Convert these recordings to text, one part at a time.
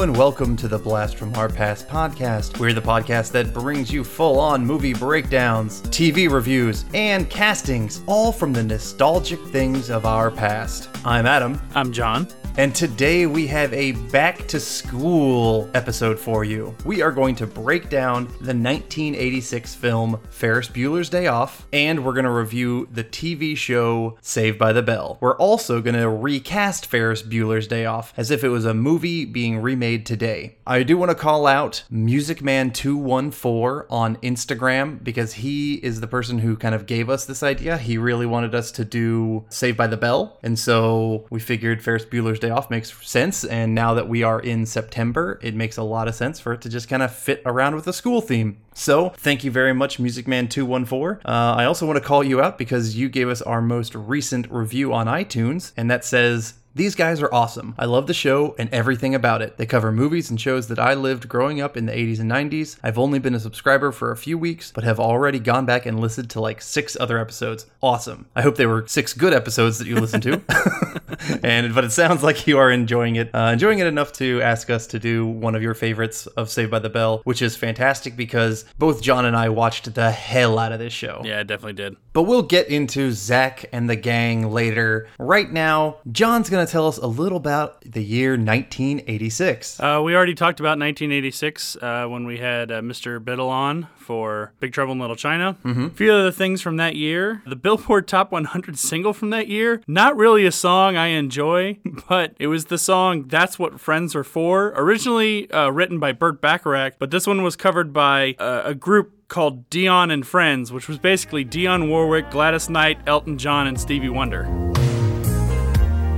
And welcome to the Blast from Our Past podcast. We're the podcast that brings you full on movie breakdowns, TV reviews, and castings, all from the nostalgic things of our past. I'm Adam, I'm John. And today we have a back to school episode for you. We are going to break down the 1986 film Ferris Bueller's Day Off, and we're going to review the TV show Saved by the Bell. We're also going to recast Ferris Bueller's Day Off as if it was a movie being remade today. I do want to call out Music Man 214 on Instagram because he is the person who kind of gave us this idea. He really wanted us to do Saved by the Bell, and so we figured Ferris Bueller's Day Off makes sense. And now that we are in September, it makes a lot of sense for it to just kind of fit around with the school theme. So, thank you very much, Music Man 214. Uh, I also want to call you out because you gave us our most recent review on iTunes, and that says, these guys are awesome. I love the show and everything about it. They cover movies and shows that I lived growing up in the 80s and 90s. I've only been a subscriber for a few weeks, but have already gone back and listened to like six other episodes. Awesome. I hope they were six good episodes that you listened to. and but it sounds like you are enjoying it, uh, enjoying it enough to ask us to do one of your favorites of Saved by the Bell, which is fantastic because both John and I watched the hell out of this show. Yeah, I definitely did. But we'll get into Zach and the gang later. Right now, John's going to tell us a little about the year 1986. Uh, we already talked about 1986 uh, when we had uh, Mr. Biddle on for Big Trouble in Little China. Mm-hmm. A few other things from that year. The Billboard Top 100 single from that year. Not really a song I enjoy, but it was the song That's What Friends Are For. Originally uh, written by Burt Bacharach, but this one was covered by uh, a group called Dionne and Friends, which was basically Dionne Warwick, Gladys Knight, Elton John, and Stevie Wonder.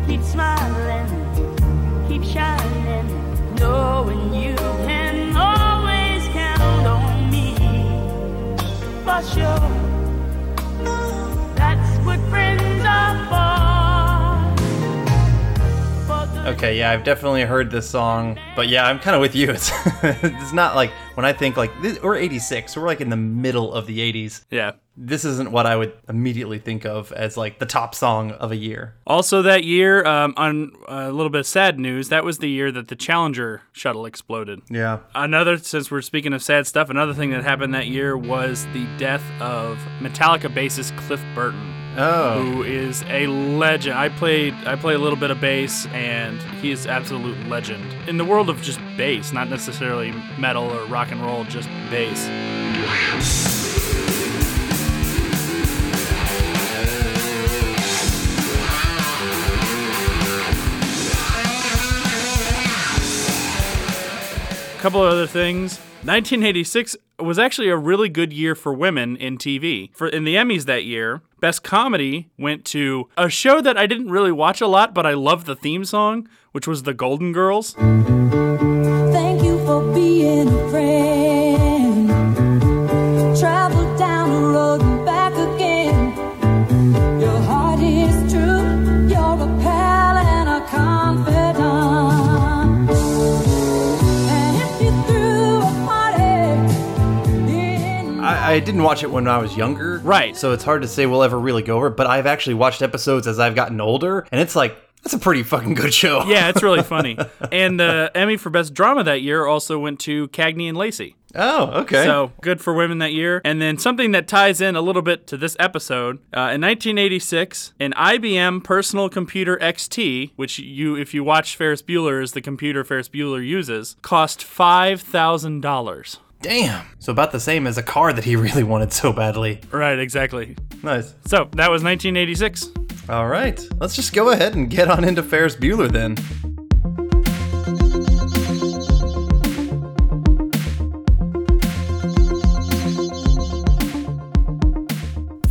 Keep smiling, keep shining, knowing you can always count on me. For sure, Okay, yeah, I've definitely heard this song, but yeah, I'm kind of with you. It's it's not like when I think like this, we're 86, so we're like in the middle of the 80s. Yeah. This isn't what I would immediately think of as like the top song of a year. Also, that year, um, on a little bit of sad news, that was the year that the Challenger shuttle exploded. Yeah. Another, since we're speaking of sad stuff, another thing that happened that year was the death of Metallica bassist Cliff Burton, Oh. who is a legend. I played, I play a little bit of bass, and he is absolute legend in the world of just bass, not necessarily metal or rock and roll, just bass. couple of other things. 1986 was actually a really good year for women in TV. For in the Emmys that year, Best Comedy went to a show that I didn't really watch a lot, but I loved the theme song, which was The Golden Girls. Thank you for being. I, didn't watch it when I was younger. Right. So it's hard to say we'll ever really go over it, but I've actually watched episodes as I've gotten older, and it's like, that's a pretty fucking good show. Yeah, it's really funny. And the Emmy for Best Drama that year also went to Cagney and Lacey. Oh, okay. So good for women that year. And then something that ties in a little bit to this episode. Uh, in 1986, an IBM Personal Computer XT, which you, if you watch Ferris Bueller, is the computer Ferris Bueller uses, cost five thousand dollars. Damn. So about the same as a car that he really wanted so badly. Right, exactly. Nice. So that was 1986. All right. Let's just go ahead and get on into Ferris Bueller then.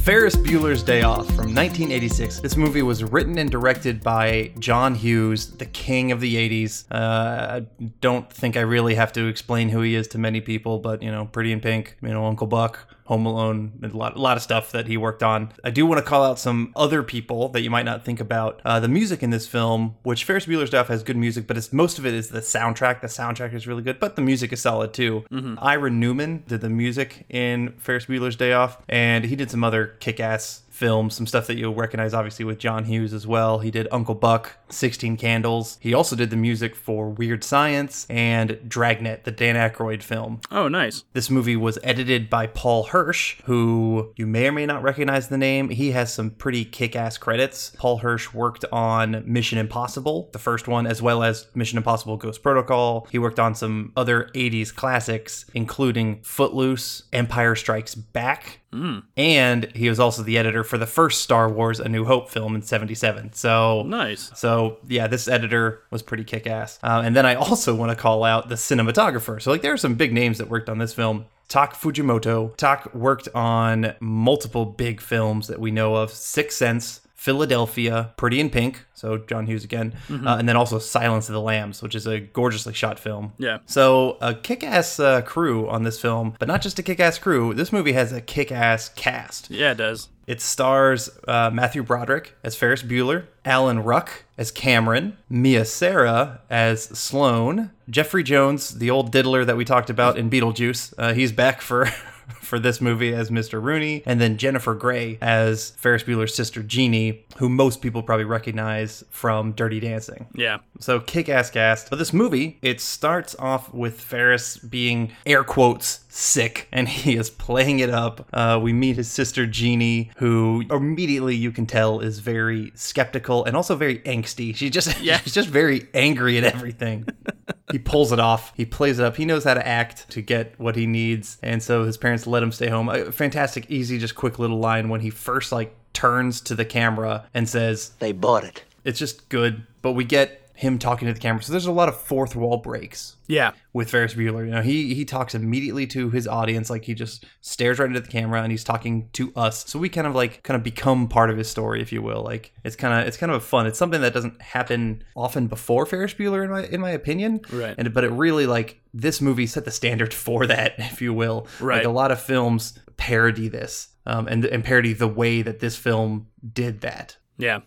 Ferris Bueller's Day Off from 1986. This movie was written and directed by John Hughes, the king of the 80s. Uh, I don't think I really have to explain who he is to many people, but you know, Pretty in Pink, you know, Uncle Buck, Home Alone, and a lot, a lot of stuff that he worked on. I do want to call out some other people that you might not think about. Uh, the music in this film, which Ferris Bueller's Day Off has good music, but it's most of it is the soundtrack. The soundtrack is really good, but the music is solid too. Ira Newborn did the music in Ferris Bueller's Day Off, and he did some other kick-ass films, some stuff that you'll recognize obviously with John Hughes as well. He did Uncle Buck, 16 Candles. He also did the music for Weird Science and Dragnet, the Dan Aykroyd film. Oh, nice. This movie was edited by Paul Hirsch, who you may or may not recognize the name. He has some pretty kick ass credits. Paul Hirsch worked on Mission Impossible, the first one, as well as Mission Impossible Ghost Protocol. He worked on some other 80s classics, including Footloose, Empire Strikes Back. And he was also the editor for the first Star Wars A New Hope film in 77. So Nice. so yeah, this editor was pretty kick ass. Uh, and then I also want to call out the cinematographer. So like there are some big names that worked on this film. Tak Fujimoto. Tak worked on multiple big films that we know of: Sixth Sense, Philadelphia, Pretty in Pink. So John Hughes again, uh, and then also Silence of the Lambs, which is a gorgeously shot film. Yeah. So a kick-ass uh, crew on this film, but not just a kick-ass crew. This movie has a kick-ass cast. Yeah, it does. It stars uh, Matthew Broderick as Ferris Bueller, Alan Ruck as Cameron, Mia Sara as Sloane, Jeffrey Jones, the old diddler that we talked about in Beetlejuice. Uh, he's back for. For this movie as Mr. Rooney, and then Jennifer Grey as Ferris Bueller's sister Jeannie, who most people probably recognize from Dirty Dancing. Yeah. So kick ass cast. But this movie, it starts off with Ferris being air quotes sick and he is playing it up. Uh, we meet his sister Jeannie, who immediately you can tell is very skeptical and also very angsty. She just Yeah. she's just very angry at everything. he pulls it off. He plays it up. He knows how to act to get what he needs. And so his parents let him stay home. A fantastic, easy, just quick little line when he first like turns to the camera and says, They bought it. it's just good. But we get him talking to the camera. So there's a lot of fourth wall breaks Yeah. with Ferris Bueller. You know, he he talks immediately to his audience, like he just stares right into the camera and he's talking to us. So we kind of like kind of become part of his story, if you will. Like it's kind of it's kind of fun. It's something that doesn't happen often before Ferris Bueller, in my in my opinion. Right. And but it really like this movie set the standard for that, if you will. Right. Like a lot of films parody this. Um, and, and parody the way that this film did that. Yeah.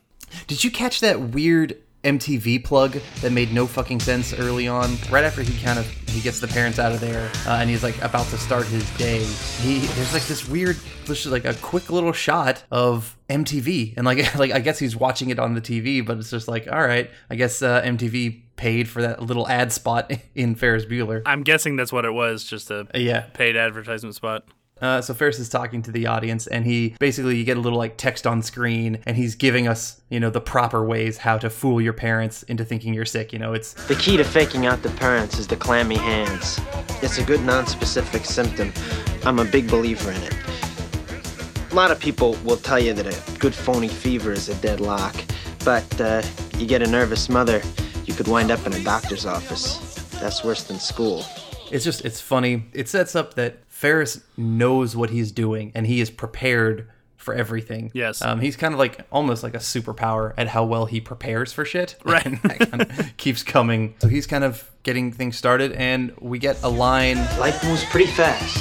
Did you catch that weird MTV plug that made no fucking sense early on? Right after he kind of he gets the parents out of there uh, and he's like about to start his day. He there's like this weird, just like a quick little shot of MTV and like like I guess he's watching it on the TV, but it's just like all right, I guess uh, MTV paid for that little ad spot in Ferris Bueller. I'm guessing that's what it was, just a yeah, paid advertisement spot. Uh, so Ferris is talking to the audience, and he basically you get a little like text on screen, and he's giving us you know the proper ways how to fool your parents into thinking you're sick. You know, it's The key to faking out the parents is the clammy hands. It's a good non-specific symptom. I'm a big believer in it. A lot of people will tell you that a good phony fever is a deadlock, but uh, you get a nervous mother, you could wind up in a doctor's office. That's worse than school. it's just it's funny. It sets up that Ferris knows what he's doing, and he is prepared for everything. Yes. um, he's kind of like almost like a superpower at how well he prepares for shit. Right. and that kind of keeps coming. So he's kind of getting things started, and we get a line. Life moves pretty fast.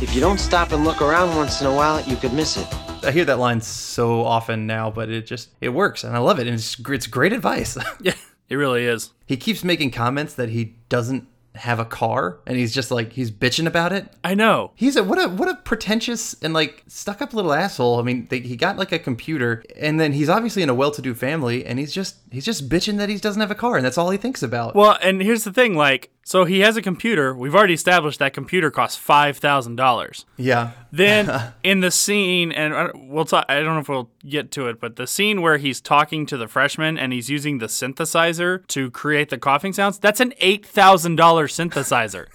If you don't stop and look around once in a while, you could miss it. I hear that line so often now, but it just it works, and I love it. And it's it's great advice. Yeah, it really is. he keeps making comments that he doesn't have a car, and he's just like he's bitching about it. I know. He's a what a what a pretentious and like stuck up little asshole. I mean, they, he got like a computer, and then he's obviously in a well-to-do family, and he's just he's just bitching that he doesn't have a car, and that's all he thinks about. Well, and here's the thing like, so he has a computer. We've already established that computer costs $5,000. yeah, Then in the scene, and I- we'll talk, I don't know if we'll get to it, but the scene where he's talking to the freshman and he's using the synthesizer to create the coughing sounds, that's an $8,000 synthesizer.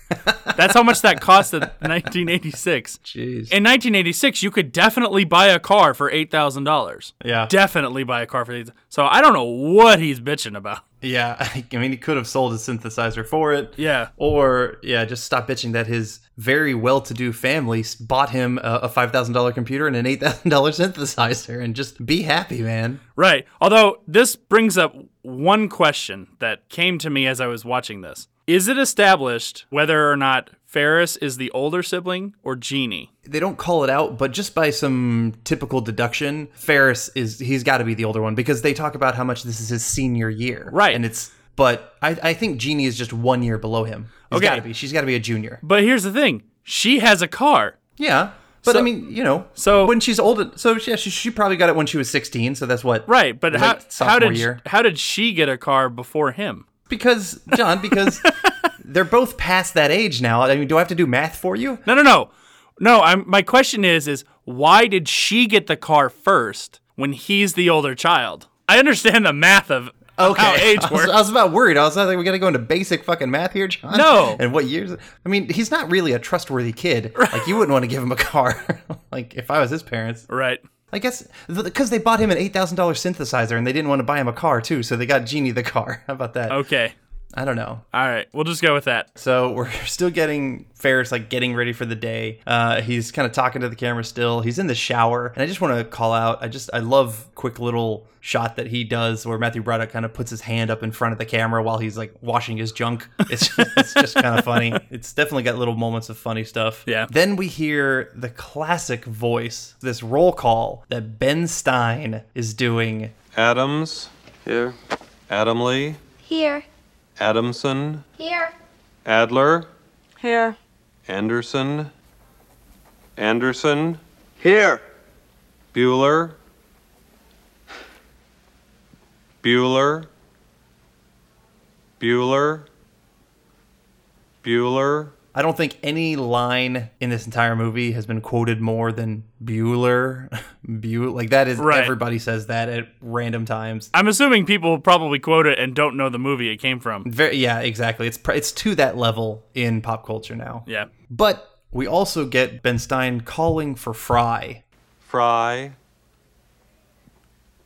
that's how much that cost in 1986. jeez, In 1986, you could definitely buy a car for $8,000. yeah, Definitely buy a car for 8 So I don't know what he's bitching about. Yeah. I mean, he could have sold his synthesizer for it. Yeah. Or yeah, just stop bitching that his very well-to-do family bought him a, a five thousand dollar computer and an eight thousand dollar synthesizer, and just be happy, man. Right. Although this brings up one question that came to me as I was watching this. Is it established whether or not Ferris is the older sibling or Jeannie? They don't call it out, but just by some typical deduction, Ferris is he's got to be the older one because they talk about how much this is his senior year, Right. And it's but I, I think Jeannie is just one year below him. He's Okay. got to be. She's got to be a junior. But here's the thing she has a car. Yeah, But So- I mean, you know, so- when she's old, so yeah, she, she probably got it when she was 16. So that's what, Right, but Like how, how did year. how did she get a car before him? Because John, because they're both past that age now. I mean, do I have to do math for you? No, no, no, no. I'm my question is is why did she get the car first when he's the older child? I understand the math of Okay, how age I, was. I was about worried. I was like, we got to go into basic fucking math here, John. No. And what years? I mean, he's not really a trustworthy kid. Like you wouldn't want to give him a car. like if I was his parents, right. I guess because they bought him an eight thousand dollars synthesizer and they didn't want to buy him a car too, so they got Jeannie the car. How about that? Okay. I don't know. All right. We'll just go with that. So we're still getting Ferris like getting ready for the day. Uh, he's kind of talking to the camera still. He's in the shower, and I just want to call out. I just I love quick little shot that he does where Matthew Broderick kind of puts his hand up in front of the camera while he's like washing his junk. It's it's just kind of funny. It's definitely got little moments of funny stuff. Yeah. Then we hear the classic voice, this roll call that Ben Stein is doing. Adams. Here. Adamley Here. Adamson. Here. Adler. Here. Anderson. Anderson. Here. Bueller. Bueller. Bueller. Bueller. I don't think any line in this entire movie has been quoted more than Bueller. Bueller, like that is Right. everybody says that at random times. I'm assuming people probably quote it and don't know the movie it came from. Very, yeah, exactly. It's it's to that level in pop culture now. Yeah. But we also get Ben Stein calling for Fry. Fry.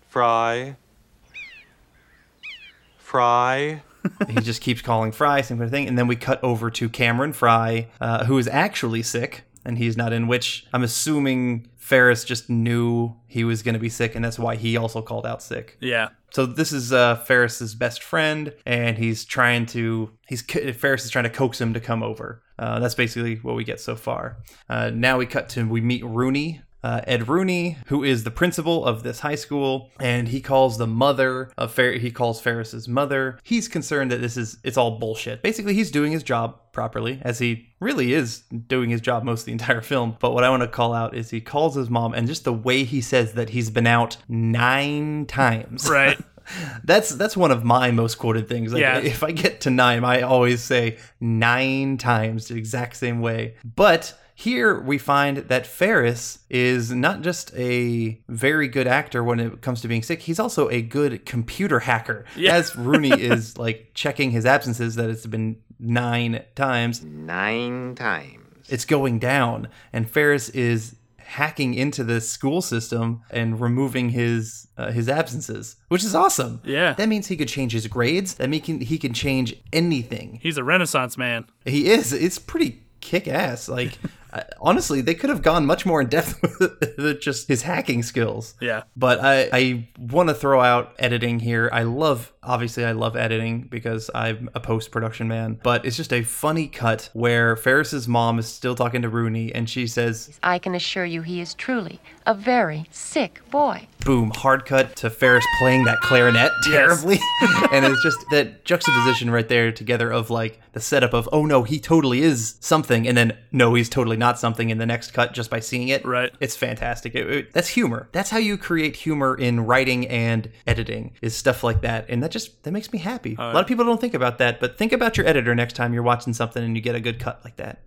Fry. Fry. he just keeps calling Fry, same kind of thing. And then we cut over to Cameron Fry, uh, who is actually sick, and he's not in. Which I'm assuming Ferris just knew he was going to be sick, and that's why he also called out sick. Yeah. So this is uh, Ferris's best friend, and he's trying to. He's Ferris is trying to coax him to come over. Uh, that's basically what we get so far. Uh, now we cut to we meet Rooney. Uh, Ed Rooney, who is the principal of this high school, and he calls the mother of Fer- he calls Ferris's mother. He's concerned that this is it's all bullshit. Basically, he's doing his job properly, as he really is doing his job most of the entire film. But what I want to call out is he calls his mom, and just the way he says that he's been out nine times. Right. That's that's one of my most quoted things. Like, Yeah. If I get to nine, I always say nine times the exact same way. But here we find that Ferris is not just a very good actor when it comes to being sick, he's also a good computer hacker. Yeah. As Rooney is like checking his absences, that it's been nine times, Nine times. it's going down. And Ferris is hacking into the school system and removing his uh, his absences, which is awesome. Yeah. that means he could change his grades. That mean can, he can change anything. He's a renaissance man. He is. It's pretty kick ass. Like honestly, they could have gone much more in depth with just his hacking skills. Yeah. But I, I want to throw out editing here. I love, obviously, I love editing because I'm a post production man. But it's just a funny cut where Ferris's mom is still talking to Rooney and she says, I can assure you he is truly a very sick boy. boom, hard cut to Ferris playing that clarinet terribly. and it's just that juxtaposition right there together of like the setup of, oh no, he totally is something. And then, no, he's totally not something in the next cut just by seeing it. Right. It's fantastic. It- it- that's humor. That's how you create humor in writing and editing is stuff like that. And that just, that makes me happy. a lot of people don't think about that, but think about your editor next time you're watching something and you get a good cut like that.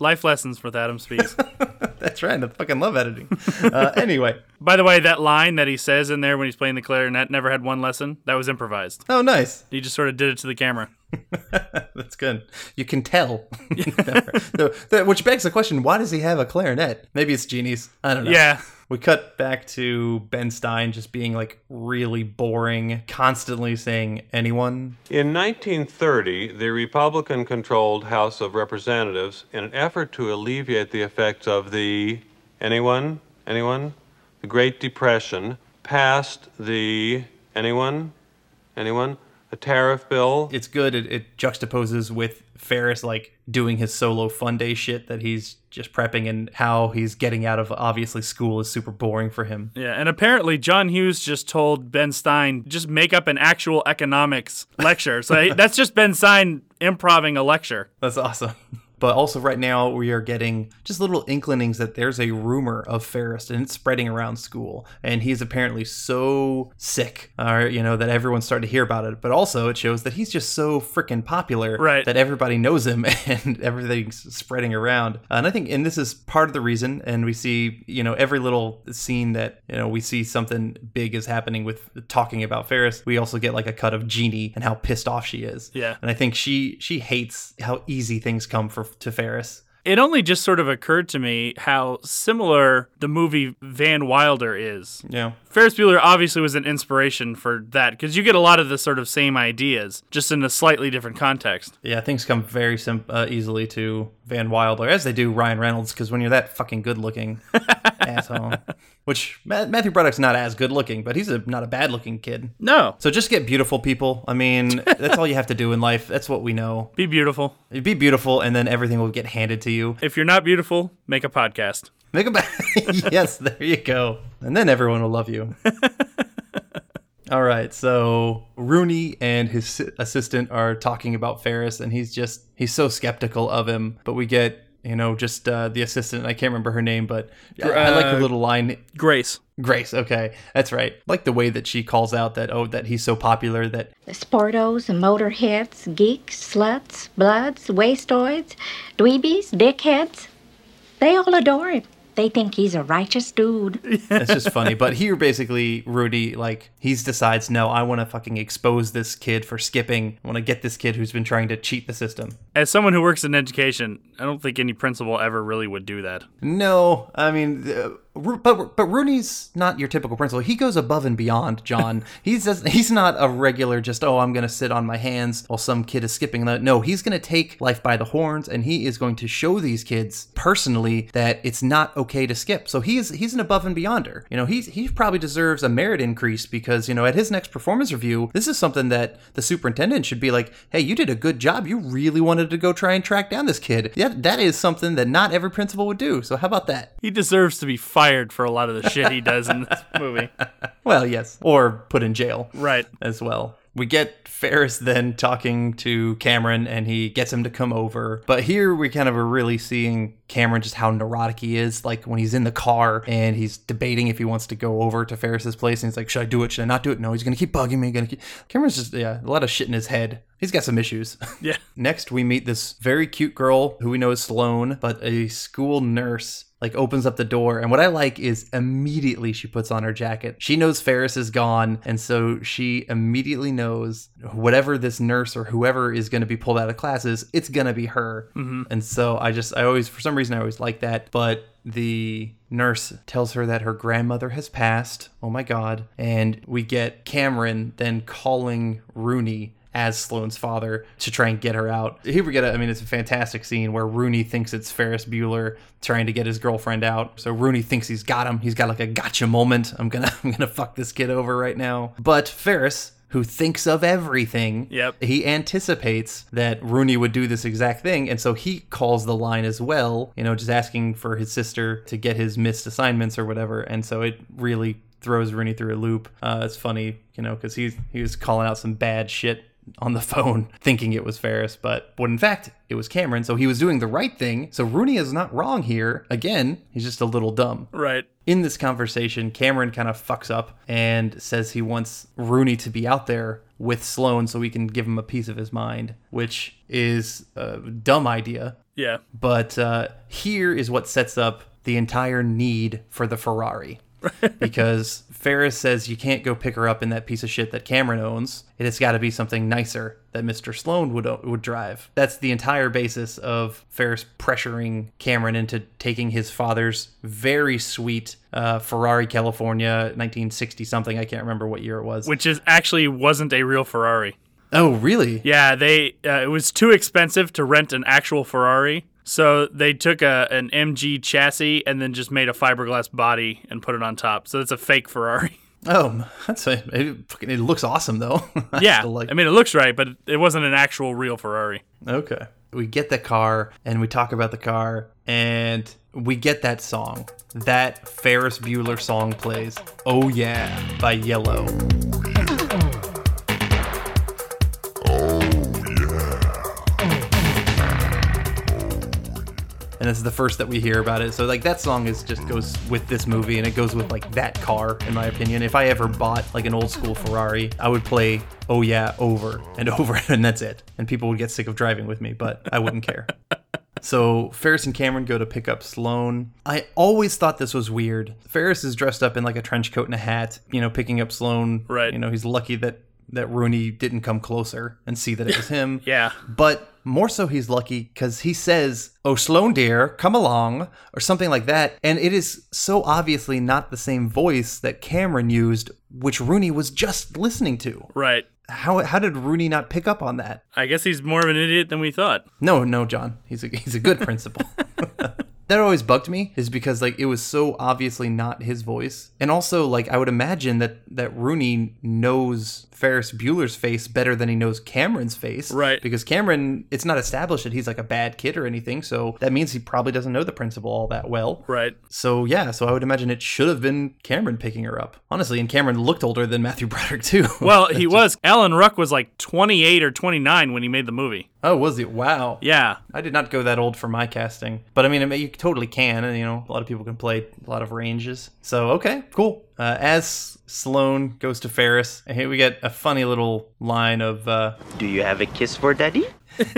Life lessons with Adam Speaks. That's right. I fucking love editing. Uh, anyway. By the way, that line that he says in there when he's playing the clarinet never had one lesson. That was improvised. Oh, nice. He just sort of did it to the camera. That's good. You can tell. Which begs the question: Why does he have a clarinet? Maybe it's Jeannie's. I don't know. Yeah. We cut back to Ben Stein just being like really boring, constantly saying anyone. In 1930, the Republican controlled House of Representatives, in an effort to alleviate the effects of the anyone, anyone, the Great Depression, passed the anyone, anyone, a tariff bill. It's good. It, it juxtaposes with Ferris like doing his solo fun day shit that he's just prepping and how he's getting out of obviously school is super boring for him. Yeah, and apparently John Hughes just told Ben Stein just make up an actual economics lecture. So that's just Ben Stein improving a lecture. That's awesome. But also, right now, we are getting just little inklings that there's a rumor of Ferris and it's spreading around school. And he's apparently so sick, or, you know, that everyone's starting to hear about it. But also, it shows that he's just so freaking popular Right. that everybody knows him and everything's spreading around. And I think, and this is part of the reason. And we see, you know, every little scene that, you know, we see something big is happening with talking about Ferris. We also get like a cut of Jeannie and how pissed off she is. Yeah. And I think she she hates how easy things come for to Ferris. It only just sort of occurred to me how similar the movie Van Wilder is. Yeah. Ferris Bueller obviously was an inspiration for that because you get a lot of the sort of same ideas, just in a slightly different context. Yeah, things come very sim- uh, easily to Van Wilder, as they do Ryan Reynolds, because when you're that fucking good looking asshole, which Matthew Broderick's not as good looking, but he's a, not a bad looking kid. No, So just get beautiful people. I mean, that's all you have to do in life. That's what we know. be beautiful. Be beautiful, and then everything will get handed to you. If you're not beautiful, make a podcast. Make a ba- yes, there you go, and then everyone will love you. All right, so Rooney and his assistant are talking about Ferris, and he's just he's so skeptical of him. But we get you know just uh, the assistant. I can't remember her name, but I, I like her Uh, little line. Grace. Grace, okay, that's right. Like the way that she calls out that oh that he's so popular that The sportos and motorheads, geeks, sluts, bloods, wastoids, dweebies, dickheads. They all adore him. They think he's a righteous dude. It's just funny. But here, basically, Rudy, like, he decides, no, I want to fucking expose this kid for skipping. I want to get this kid who's been trying to cheat the system. As someone who works in education, I don't think any principal ever really would do that. No, I mean, uh, Ru- but but Rooney's not your typical principal. He goes above and beyond, John. he's just, he's not a regular just oh I'm gonna sit on my hands while some kid is skipping. The, no, he's gonna take life by the horns and he is going to show these kids personally that it's not okay to skip. So he's he's an above and beyonder. You know, he's he probably deserves a merit increase because you know at his next performance review, this is something that the superintendent should be like, hey, you did a good job. You really wanted to go try and track down this kid. Yeah, that is something that not every principal would do. So how about that? He deserves to be fired for a lot of the shit he does in this movie. Well, yes, or put in jail. Right. As well. We get Ferris then talking to Cameron and he gets him to come over. But here we kind of are really seeing Cameron just how neurotic he is. Like when he's in the car and he's debating if he wants to go over to Ferris's place and he's like, Should I do it? Should I not do it? No, he's gonna keep bugging me. Gonna keep Cameron's just yeah, a lot of shit in his head. He's got some issues. Yeah. Next, we meet this very cute girl who we know is Sloane, but a school nurse like opens up the door and what i like is immediately she puts on her jacket she knows ferris is gone and so she immediately knows whatever this nurse or whoever is going to be pulled out of classes it's going to be her mm-hmm. and so i just i always for some reason i always like that but the nurse tells her that her grandmother has passed oh my god and we get cameron then calling rooney as Sloane's father to try and get her out. Here we get a, I mean, it's a fantastic scene where Rooney thinks it's Ferris Bueller trying to get his girlfriend out. So Rooney thinks he's got him. He's got like a gotcha moment. I'm gonna, I'm gonna fuck this kid over right now. But Ferris, who thinks of everything, Yep. he anticipates that Rooney would do this exact thing, and so he calls the line as well. You know, just asking for his sister to get his missed assignments or whatever. And so it really throws Rooney through a loop. Uh, it's funny, you know, because he he was calling out some bad shit on the phone thinking it was Ferris, but when in fact it was Cameron, so he was doing the right thing. So Rooney is not wrong here. Again, he's just a little dumb. Right. In this conversation, Cameron kind of fucks up and says he wants Rooney to be out there with Sloane so he can give him a piece of his mind, which is a dumb idea. Yeah. But uh, here is what sets up the entire need for the Ferrari. because Ferris says you can't go pick her up in that piece of shit that Cameron owns. It has got to be something nicer that Mr. Sloane would would drive. That's the entire basis of Ferris pressuring Cameron into taking his father's very sweet uh, Ferrari California 1960 something. I can't remember what year it was. Which is actually wasn't a real Ferrari. oh, really? Yeah, they uh, it was too expensive to rent an actual Ferrari. So they took a an MG chassis and then just made a fiberglass body and put it on top. So it's a fake Ferrari. Oh, that's a, it, fucking- it looks awesome though. I yeah, like- I mean it looks right, but it wasn't an actual real Ferrari. Okay. We get the car and we talk about the car and we get that song. That Ferris Bueller song plays. Oh yeah, by Yello. And this is the first that we hear about it. So like that song is just goes with this movie, and it goes with like that car, in my opinion. If I ever bought like an old school Ferrari, I would play "Oh Yeah" over and over, and that's it. And people would get sick of driving with me, but I wouldn't care. So Ferris and Cameron go to pick up Sloane. I always thought this was weird. Ferris is dressed up in like a trench coat and a hat, you know, picking up Sloane. Right. You know, he's lucky that that Rooney didn't come closer and see that it was him. Yeah. But more so, he's lucky because he says, "Oh, Sloane dear, come along," or something like that, and it is so obviously not the same voice that Cameron used, which Rooney was just listening to. Right. How how did Rooney not pick up on that? I guess he's more of an idiot than we thought. No, no, John. He's a he's a good principal. that always bugged me is because like it was so obviously not his voice, and also like I would imagine that that Rooney knows Ferris Bueller's face better than he knows Cameron's face, Right. Because Cameron, it's not established that he's like a bad kid or anything, so that means he probably doesn't know the principal all that well. Right. So yeah, so I would imagine it should have been Cameron picking her up. Honestly, and Cameron looked older than Matthew Broderick too. Well, he was. Alan Ruck was like 28 or 29 when he made the movie. Oh, was it? Wow. Yeah. I did not go that old for my casting, but I mean, I mean, you totally can, and you know, a lot of people can play a lot of ranges. So okay, cool. Uh, as Sloane goes to Ferris, here we get a funny little line of, uh, Do you have a kiss for daddy?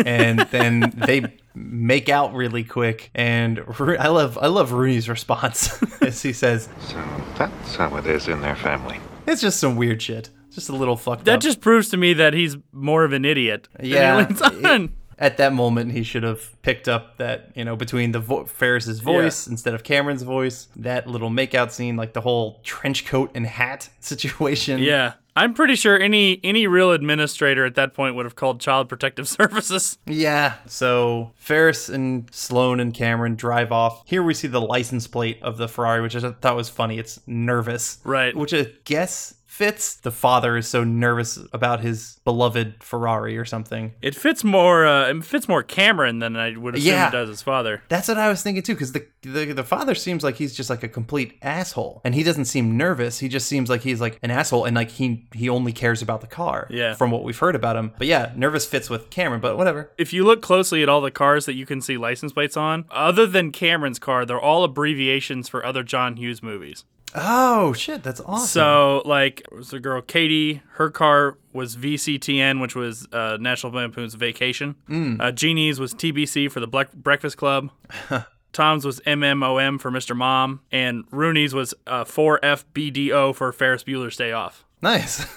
and then they make out really quick, and I love, I love Rooney's response as he says, So that's how it is in their family. "It's just some weird shit, just a little fucked up. That up." just proves to me that he's more of an idiot. than Yeah, on. at that moment he should have picked up that you know between the vo- Ferris's voice instead of Cameron's voice that little makeout scene like the whole trench coat and hat situation Yeah. I'm pretty sure any any real administrator at that point would have called Child Protective Services. yeah so Ferris and Sloane and Cameron drive off here we see the license plate of the Ferrari which I thought was funny it's nervous Right. which I guess fits the father is so nervous about his beloved Ferrari or something It fits more uh, it fits more Cameron than I would assume Yeah. it does his father. That's what I was thinking too, because the, the the father seems like he's just like a complete asshole, and he doesn't seem nervous. He just seems like he's like an asshole, and like he he only cares about the car. Yeah. From what we've heard about him, but yeah, nervous fits with Cameron, but whatever. If you look closely at all the cars that you can see license plates on, other than Cameron's car, they're all abbreviations for other John Hughes movies. Oh shit, that's awesome. So, like, it was the girl Katie. Her car was VCTN, which was uh, National Lampoon's Vacation. Uh, Jeannie's was TBC for the Black Breakfast Club. Tom's was MMOM for Mr. Mom, and Rooney's was uh, 4FBDO for Ferris Bueller's Day Off. Nice.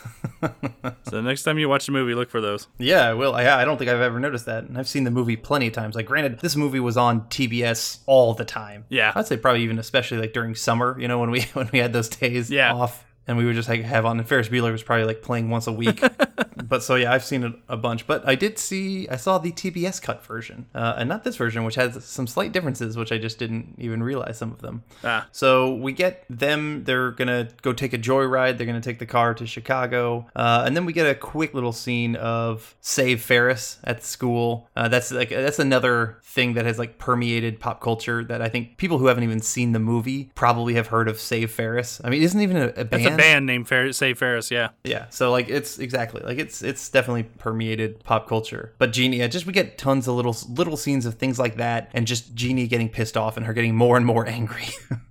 So next time you watch the movie, look for those. yeah, I will. I, I don't think I've ever noticed that, and I've seen the movie plenty of times. Like, granted, this movie was on TBS all the time. Yeah. I'd say probably even especially like during summer. You know, when we when we had those days Yeah. off. And we would just like have on. And Ferris Bueller was probably like playing once a week. but so yeah, I've seen it a bunch. But I did see, I saw the TBS cut version, uh, and not this version, which has some slight differences, which I just didn't even realize some of them. Ah. So we get them. They're gonna go take a joyride. They're gonna take the car to Chicago, uh, and then we get a quick little scene of Save Ferris at school. Uh, that's like that's another thing that has like permeated pop culture that I think people who haven't even seen the movie probably have heard of Save Ferris. I mean, isn't even a, a band. A band named Fer- Save Ferris, yeah. Yeah, so like it's exactly like it's it's definitely permeated pop culture. But Jeannie, yeah, just we get tons of little little scenes of things like that, and just Jeannie getting pissed off and her getting more and more angry.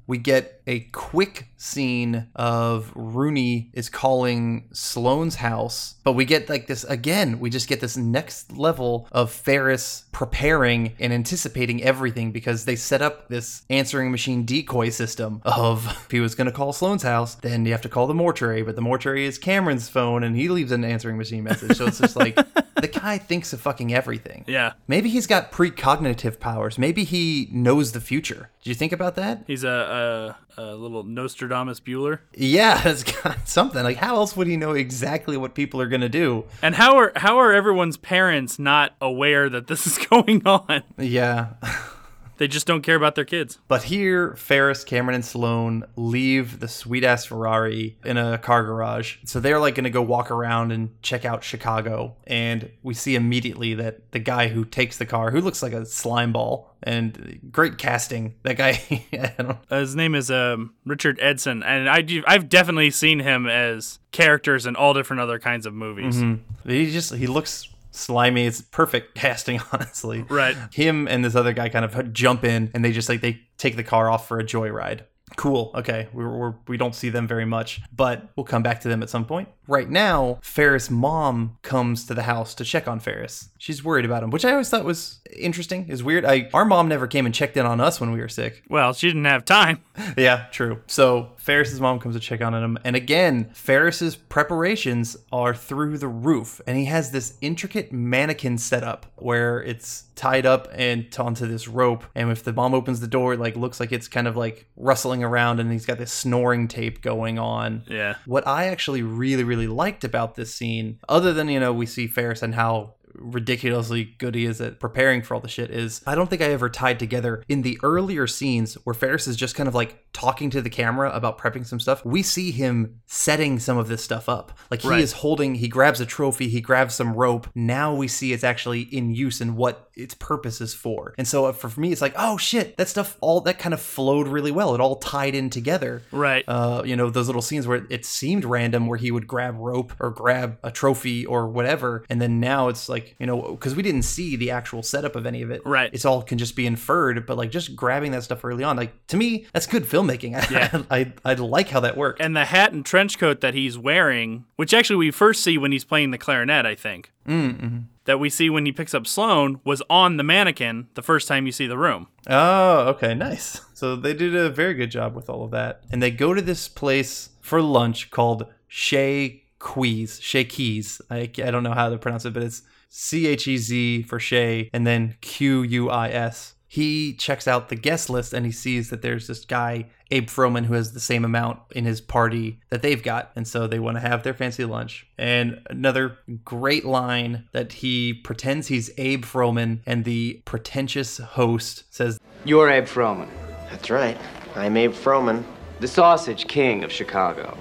We get a quick scene of Rooney is calling Sloane's house, but we get like this again. We just get this next level of Ferris preparing and anticipating everything because they set up this answering machine decoy system of if he was going to call Sloane's house, then you have to call the mortuary, but the mortuary is Cameron's phone and he leaves an answering machine message. So it's just like the guy thinks of fucking everything. Yeah. Maybe he's got precognitive powers. Maybe he knows the future. Did you think about that? He's a, a, a little Nostradamus Bueller. Yeah, it's got something. Like, how else would he know exactly what people are going to do? And how are how are everyone's parents not aware that this is going on? Yeah. They just don't care about their kids. But here, Ferris, Cameron, and Sloane leave the sweet ass Ferrari in a car garage. So they're like going to go walk around and check out Chicago. And we see immediately that the guy who takes the car, who looks like a slime ball, and great casting. That guy, I don't, Uh, His name is um, Richard Edson, and I do, I've definitely seen him as characters in all different other kinds of movies. he just he looks slimy. It's perfect casting, honestly. Right. Him and this other guy kind of jump in and they just like they take the car off for a joyride. Cool. Okay. We're, we're, we don't see them very much, but we'll come back to them at some point. Right now, Ferris' mom comes to the house to check on Ferris. She's worried about him, which I always thought was interesting. Is weird. I our mom never came and checked in on us when we were sick. Well, she didn't have time. Yeah, true. So Ferris's mom comes to check on him, and again, Ferris's preparations are through the roof, and he has this intricate mannequin setup where it's tied up and onto this rope, and if the mom opens the door, it like looks like it's kind of like rustling around, and he's got this snoring tape going on. Yeah. What I actually really, really liked about this scene, other than, you know, we see Ferris and how ridiculously good he is at preparing for all the shit, is I don't think I ever tied together in the earlier scenes where Ferris is just kind of like talking to the camera about prepping some stuff. We see him setting some of this stuff up. Like he Right. is holding, he grabs a trophy, he grabs some rope. Now we see it's actually in use and what its purpose is for. And so uh, for me, it's like, oh shit, that stuff all that kind of flowed really well. It all tied in together Right. uh, you know, those little scenes where it seemed random, where he would grab rope or grab a trophy or whatever, and then now it's like, you know, because we didn't see the actual setup of any of it. Right. It's all can just be inferred, but like just grabbing that stuff early on, like to me, that's good filmmaking. Yeah. I, I I like how that worked. and the hat and trench coat that he's wearing, which actually we first see when he's playing the clarinet, I think. Mm-hmm. That we see when he picks up Sloane was on the mannequin the first time you see the room. Oh, okay, nice. So they did a very good job with all of that. And they go to this place for lunch called Chez Quees. Chez Keys. I, I don't know how to pronounce it, but it's C H E Z for Chez and then Q U I S. He checks out the guest list and he sees that there's this guy, Abe Froman, who has the same amount in his party that they've got. And so they want to have their fancy lunch. And another great line that he pretends he's Abe Froman and the pretentious host says, You're Abe Froman, That's right. I'm Abe Froman. the sausage king of Chicago.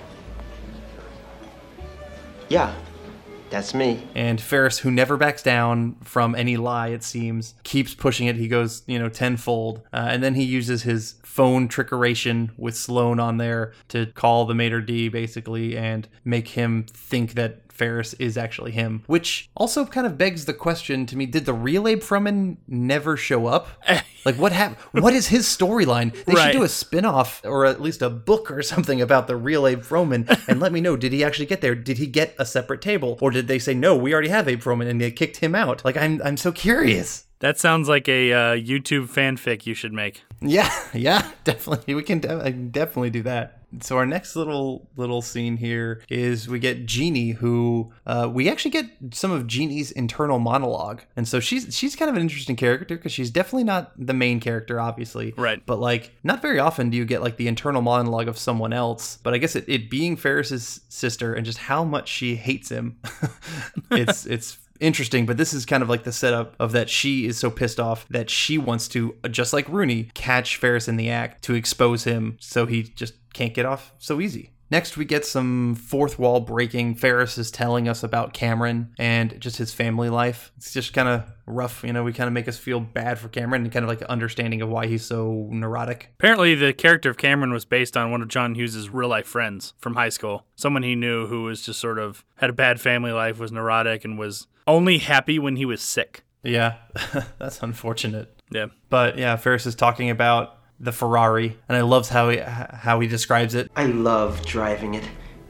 Yeah, that's me. And Ferris, who never backs down from any lie, it seems, keeps pushing it. He goes, you know, tenfold. Uh, and then he uses his phone trickeration with Sloane on there to call the maitre d' basically and make him think that Ferris is actually him. Which also kind of begs the question to me did the real Abe Froman never show up? like, what happened? What is his storyline? They Right. should do a spin off or at least a book or something about the real Abe Froman and let me know did he actually get there? Did he get a separate table? Or did they say, no, we already have Abe Froman and they kicked him out? Like, I'm, I'm so curious. That sounds like a uh, YouTube fanfic you should make. Yeah, yeah, definitely. We can, de- can definitely do that. So our next little little scene here is we get Jeannie, who uh, we actually get some of Jeannie's internal monologue, and so she's she's kind of an interesting character because she's definitely not the main character, obviously, Right. But like, not very often do you get like the internal monologue of someone else. But I guess it, it being Ferris's sister and just how much she hates him, it's it's interesting, but this is kind of like the setup of that she is so pissed off that she wants to, just like Rooney, catch Ferris in the act to expose him so he just can't get off so easy. Next, we get some fourth wall breaking. Ferris is telling us about Cameron and just his family life. It's just kind of rough, you know. We kind of make us feel bad for Cameron and kind of like an understanding of why he's so neurotic. Apparently, the character of Cameron was based on one of John Hughes' real life friends from high school. Someone he knew who was just sort of had a bad family life, was neurotic, and was only happy when he was sick. Yeah, that's unfortunate. Yeah. But yeah, Ferris is talking about the Ferrari, and I loves how he how he describes it, I love driving it.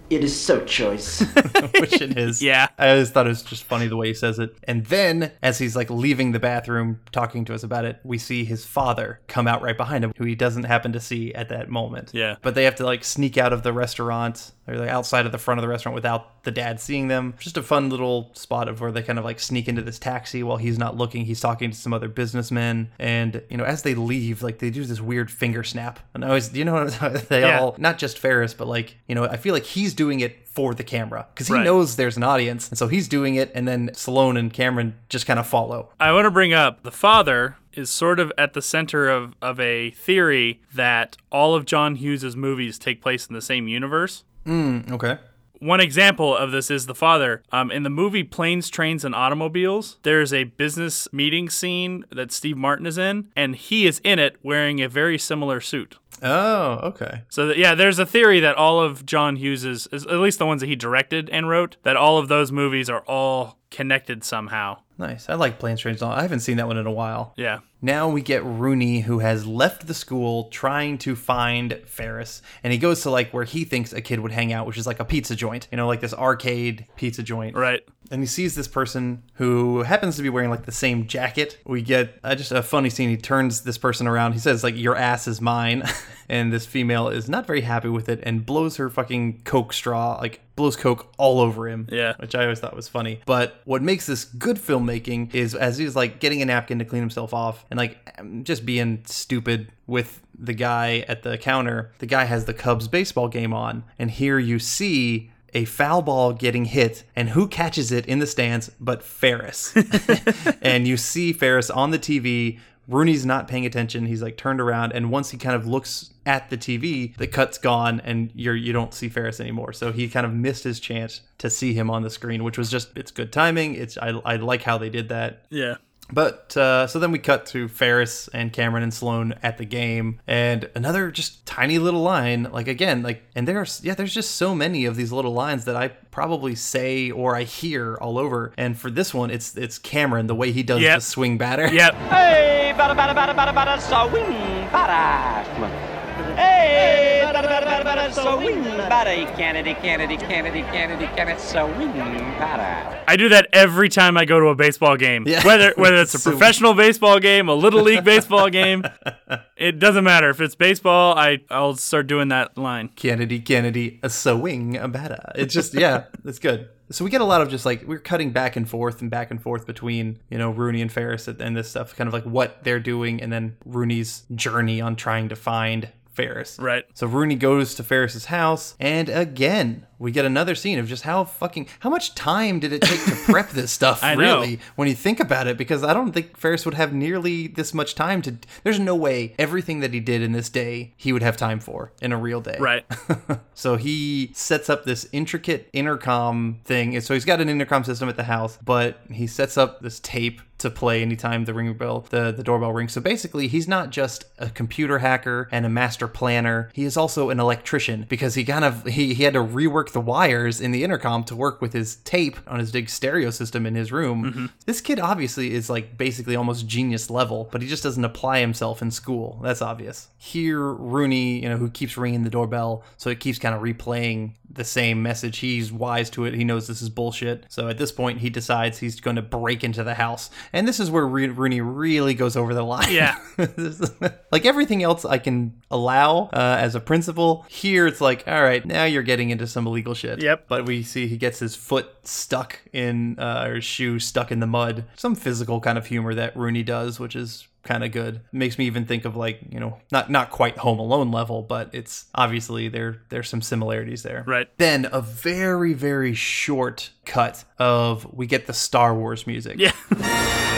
It is so choice. which it is. Yeah. I always thought it was just funny the way he says it. And then, as he's like leaving the bathroom talking to us about it, we see his father come out right behind him, who he doesn't happen to see at that moment. Yeah. But they have to like sneak out of the restaurant like outside of the front of the restaurant without the dad seeing them. Just a fun little spot of where they kind of like sneak into this taxi while he's not looking. He's talking to some other businessmen. And, you know, as they leave, like they do this weird finger snap. And I always, you know, they Yeah. all, not just Ferris, but like, you know, I feel like he's doing it for the camera because he Right. knows there's an audience. And so he's doing it. And then Sloane and Cameron just kind of follow. I want to bring up the father is sort of at the center of, of a theory that all of John Hughes' movies take place in the same universe. Okay. one example of this is the father. Um, in the movie Planes, Trains, and Automobiles, there's a business meeting scene that Steve Martin is in, and he is in it wearing a very similar suit. Oh, okay. So that, yeah, there's a theory that all of John Hughes's, at least the ones that he directed and wrote, that all of those movies are all connected somehow. Nice. I like Planes, Trains, and All- I haven't seen that one in a while. Yeah. Now we get Rooney, who has left the school trying to find Ferris, and he goes to like where he thinks a kid would hang out, which is like a pizza joint, you know, like this arcade pizza joint. Right. And he sees this person who happens to be wearing like the same jacket. We get uh, just a funny scene. He turns this person around. He says like, "Your ass is mine," and this female is not very happy with it and blows her fucking coke straw like blows coke all over him. Yeah. which I always thought was funny. But what makes this good filmmaking is as he's like getting a napkin to clean himself off and like um, just being stupid with the guy at the counter. The guy has the Cubs baseball game on, and here you see a foul ball getting hit, and who catches it in the stands but Ferris? and you see Ferris on the TV. Rooney's not paying attention. He's like turned around, and once he kind of looks at the TV, the cut's gone, and you're you don't see Ferris anymore. So he kind of missed his chance to see him on the screen, which was just it's good timing. It's I, I like how they did that. Yeah. But uh, so then we cut to Ferris and Cameron and Sloane at the game, and another just tiny little line. Like again, like and there's yeah, there's just so many of these little lines that I probably say or I hear all over. And for this one, it's it's Cameron the way he does Yep. the swing batter. Yep. Hey, bada bada bada bada bada swing bada. Come on. Hey, bada bada bada bada swing bada. Kennedy, Kennedy, Kennedy, Kennedy, Kennedy, swing bada. I do that every time I go to a baseball game. Yeah. Whether whether it's a So- professional baseball game, a little league baseball game, it doesn't matter. If it's baseball, I I'll start doing that line. Kennedy, Kennedy, a swing, a batter. It's just, yeah, it's good. So we get a lot of just like we're cutting back and forth and back and forth between you know Rooney and Ferris and this stuff, kind of like what they're doing, and then Rooney's journey on trying to find Ferris. Right. So Rooney goes to Ferris's house, and again we get another scene of just how fucking how much time did it take to prep this stuff? I know. really, when you think about it, because I don't think Ferris would have nearly this much time to. There's no way everything that he did in this day he would have time for in a real day. Right. So he sets up this intricate intercom thing. So he's got an intercom system at the house, but he sets up this tape to play anytime the ring bell the, the doorbell rings. So basically he's not just a computer hacker and a master planner. He is also an electrician because he kind of he, he had to rework the wires in the intercom to work with his tape on his big stereo system in his room. Mm-hmm. This kid obviously is like basically almost genius level, but he just doesn't apply himself in school. That's obvious. Here Rooney, you know, who keeps ringing the doorbell, so it keeps kind of replaying the same message. He's wise to it. He knows this is bullshit. So at this point, he decides he's going to break into the house. And this is where Ro- Rooney really goes over the line. Yeah. Like everything else I can allow uh, as a principle. Here it's like, all right, now you're getting into some illegal shit. Yep. But we see he gets his foot stuck in, uh, or his shoe stuck in the mud. Some physical kind of humor that Rooney does, which is kind of good. Makes me even think of like, you know, not not quite Home Alone level, but it's obviously there there's some similarities there. Right. Then a very very short cut of we get the Star Wars music. Yeah.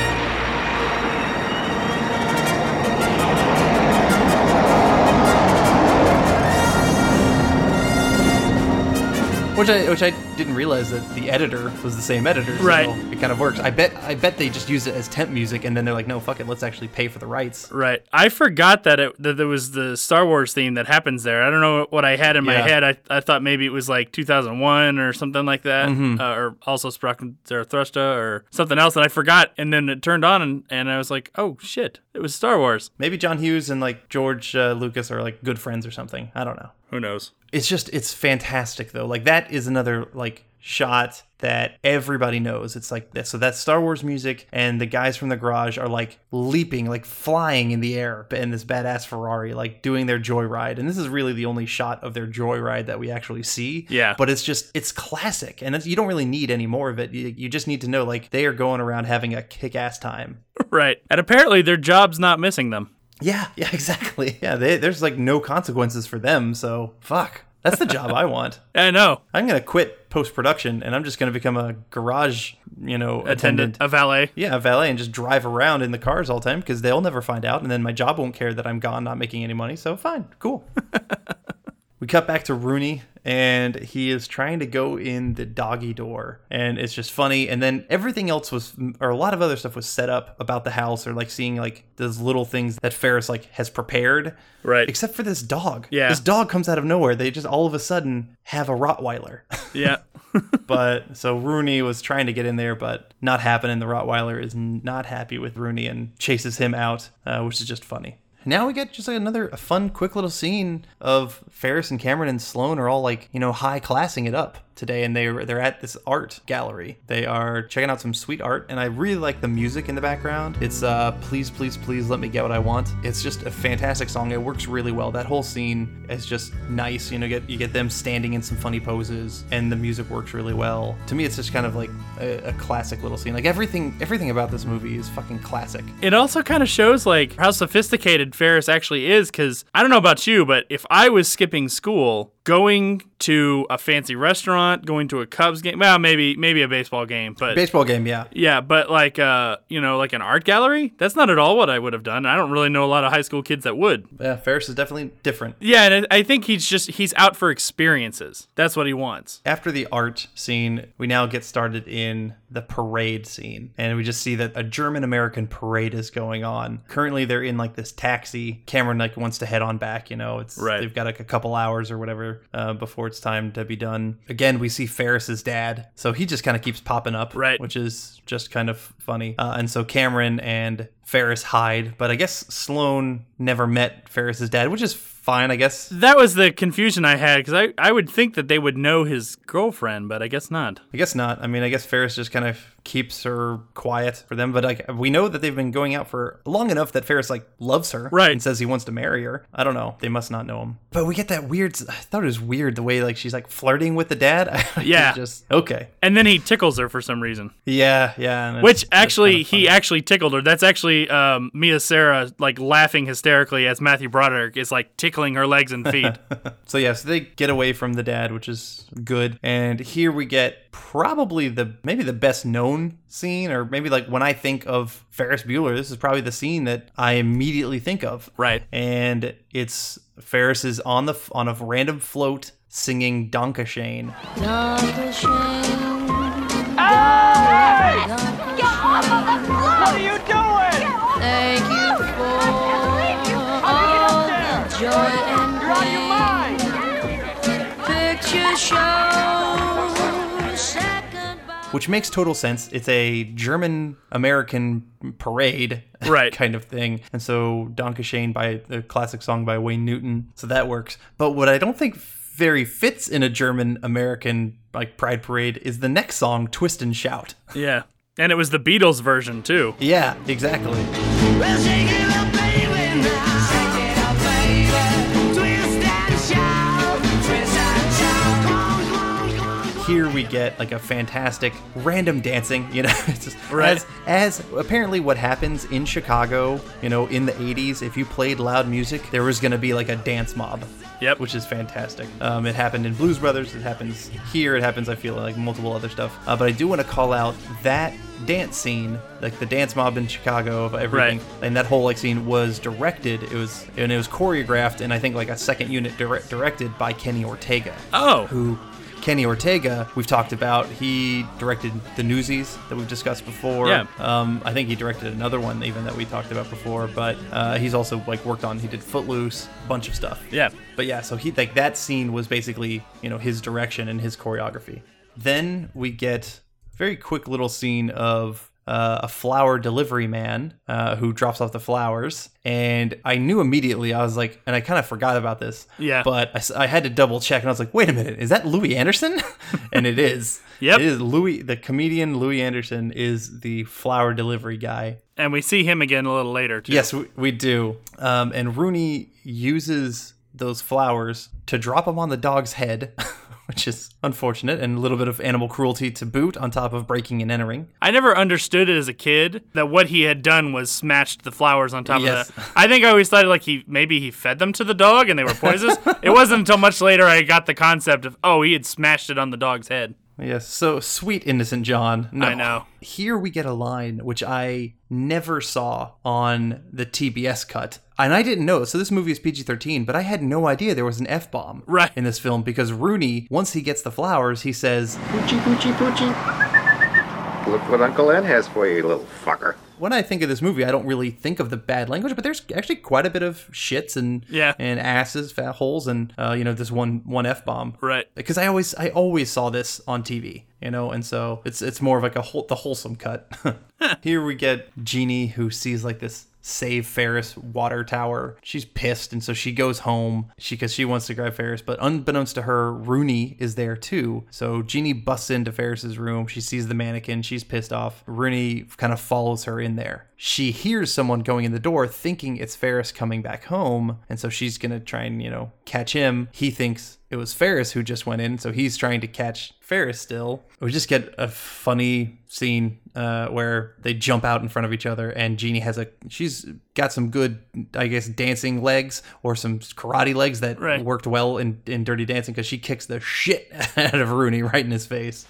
Which I which I didn't realize that the editor was the same editor. so Right. It kind of works. I bet I bet they just use it as temp music and then they're like, no, fuck it, let's actually pay for the rights. Right. I forgot that it that there was the Star Wars theme that happens there. I don't know what I had in my Yeah. head. I, I thought maybe it was like 2001 or something like that, Mm-hmm. uh, or also Zarathustra or something else. And I forgot. And then it turned on, and, and I was like, oh shit, it was Star Wars. Maybe John Hughes and like George uh, Lucas are like good friends or something. I don't know. Who knows? It's just it's fantastic though. Like that is another like shot that everybody knows. It's like this. So that's Star Wars music, and the guys from the garage are like leaping, like flying in the air in this badass Ferrari, like doing their joyride. And this is really the only shot of their joyride that we actually see. Yeah. But it's just it's classic, and you don't really need any more of it. You, you just need to know like they are going around having a kick-ass time. Right. And apparently their job's not missing them. Yeah, yeah, exactly. Yeah, they, there's like no consequences for them. So fuck, that's the job I want. I know. I'm gonna quit post production and I'm just gonna become a garage, you know, attendant. Attendant, a valet. yeah, a valet and just drive around in the cars all the time because they'll never find out, and then my job won't care that I'm gone, not making any money. So fine, cool. we cut back to Rooney and he is trying to go in the doggy door, and it's just funny. And then everything else was, or a lot of other stuff was set up about the house, or like seeing like those little things that Ferris like has prepared, Right. Except for this dog. Yeah. this dog comes out of nowhere. They just all of a sudden have a Rottweiler. Yeah. but so Rooney was trying to get in there, but not happening. The Rottweiler is not happy with Rooney and chases him out, uh, which is just funny. Now we get just like another fun, quick little scene of Ferris and Cameron and Sloane are all like you know high classing it up today, and they they're at this art gallery. They are checking out some sweet art, and I really like the music in the background. It's uh, please, please, please let me get what I want. It's just a fantastic song. It works really well. That whole scene is just nice. You know, get you get them standing in some funny poses, and the music works really well. To me, it's just kind of like a, a classic little scene. Like everything, everything about this movie is fucking classic. It also kind of shows like how sophisticated Ferris actually is cuz I don't know about you, but if I was skipping school, going to a fancy restaurant, going to a Cubs game, well, maybe maybe a baseball game, but Baseball game, yeah. yeah, but like uh, you know, like an art gallery, that's not at all what I would have done. I don't really know a lot of high school kids that would. Yeah, Ferris is definitely different. Yeah, and I I think he's just he's out for experiences. That's what he wants. After the art scene, we now get started in the parade scene. And we just see that a German American parade is going on. Currently they're in like this taxi. Cameron like wants to head on back, you know. It's Right. they've got like a couple hours or whatever uh, before it's time to be done. Again, we see Ferris's dad. So he just kind of keeps popping up, Right. which is just kind of funny. Uh, and so Cameron and Ferris hide, but I guess Sloane never met Ferris's dad, which is fine, I guess. That was the confusion I had because I, I would think that they would know his girlfriend, but I guess not. I guess not. I mean, I guess Ferris just kind of keeps her quiet for them, but like we know that they've been going out for long enough that Ferris like loves her, Right. And says he wants to marry her. I don't know. They must not know him. But we get that weird. I thought it was weird the way like she's like flirting with the dad. Yeah. just okay. And then he tickles her for some reason. Yeah, yeah. Which actually, kinda he actually tickled her. That's actually um, Mia Sara like laughing hysterically as Matthew Broderick is like tickling her legs and feet. So yeah, so they get away from the dad, which is good. And here we get probably the maybe the best known scene, or maybe like when I think of Ferris Bueller, this is probably the scene that I immediately think of. Right. And it's Ferris is on the on a random float singing Danke Schoen. What are you doing? Thank you for all the joy and You're out of your mind. picture show. Second by Which makes total sense. It's a German American parade Right. kind of thing. And so Danke Schoen by the classic song by Wayne Newton. So that works. But what I don't think very fits in a German American like pride parade is the next song, Twist and Shout. yeah. And it was the Beatles version too. Yeah, exactly. Well, Here we get like a fantastic random dancing, you know, it's just, Right. as, as apparently what happens in Chicago, you know, in the 80s, if you played loud music, there was going to be like a dance mob. Yep. Which is fantastic. Um, it happened in Blues Brothers. It happens here. It happens, I feel like, multiple other stuff. Uh, but I do want to call out that dance scene, like the dance mob in Chicago of everything, Right. and that whole like scene was directed. It was and it was choreographed, and I think like a second unit direct, directed by Kenny Ortega Oh. who Kenny Ortega, we've talked about. He directed the Newsies that we've discussed before. Yeah. Um, I think he directed another one even that we talked about before. But uh, he's also like worked on. He did Footloose, a bunch of stuff. Yeah. But yeah, so he like that scene was basically you know his direction and his choreography. Then we get very quick little scene of uh, a flower delivery man uh, who drops off the flowers, and I knew immediately. I was like, and I kind of forgot about this. Yeah. But I had to double check, and I was like, wait a minute, is that Louie Anderson? and it is. Yep. It is Louie, the comedian Louie Anderson is the flower delivery guy. And we see him again a little later too. Yes, we, we do. Um, and Rooney uses those flowers to drop them on the dog's head, which is unfortunate and a little bit of animal cruelty to boot on top of breaking and entering. I never understood it as a kid that what he had done was smashed the flowers on top Yes. of that. I think I always thought like he maybe he fed them to the dog and they were poisonous. it wasn't until much later I got the concept of oh he had smashed it on the dog's head. Yes, so sweet innocent John. No. I know. Here we get a line which I never saw on the TBS cut. And I didn't know. So this movie is PG-13, but I had no idea there was an F-bomb Right. in this film because Rooney, once he gets the flowers, he says, Poochie, poochie, poochie. Look what Uncle Ed has for you, you little fucker. When I think of this movie, I don't really think of the bad language, but there's actually quite a bit of shits and Yeah. and asses, fat holes, and uh, you know this one one f bomb. Right. Because I always I always saw this on TV, you know, and so it's it's more of like a whole, the wholesome cut. Here we get Jeannie who sees like this save Ferris water tower. She's pissed, and so she goes home. She because she wants to grab Ferris, but unbeknownst to her, Rooney is there too. So Jeannie busts into Ferris's room. She sees the mannequin. She's pissed off. Rooney kind of follows her in there. She hears someone going in the door, thinking it's Ferris coming back home, and so she's gonna try and you know catch him. He thinks it was Ferris who just went in, so he's trying to catch Ferris still. We just get a funny scene uh, where they jump out in front of each other, and Jeannie has a she's got some good, I guess, dancing legs or some karate legs that Right. worked well in, in Dirty Dancing because she kicks the shit out of Rooney right in his face.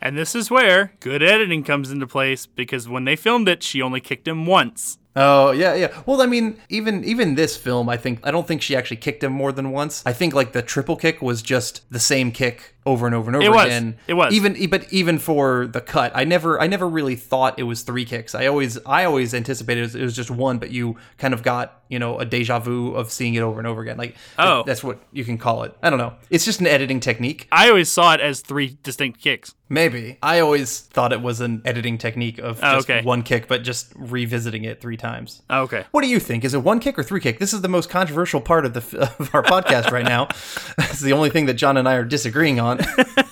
And this is where good editing comes into place because when they filmed it, she only kicked him once. Oh yeah, yeah. Well, I mean, even even this film, I think I don't think she actually kicked him more than once. I think like the triple kick was just the same kick over and over and over It was. again. It was. even but even for the cut, I never I never really thought it was three kicks. I always I always anticipated it was, it was just one, but you kind of got you know a deja vu of seeing it over and over again. Like Oh. that's what you can call it. I don't know. It's just an editing technique. I always saw it as three distinct kicks. Maybe I always thought it was an editing technique of Oh, just okay. one kick, but just revisiting it three times. Oh, Okay. What do you think? Is it one kick or three kick? This is the most controversial part of the of our podcast right now. It's the only thing that John and I are disagreeing on.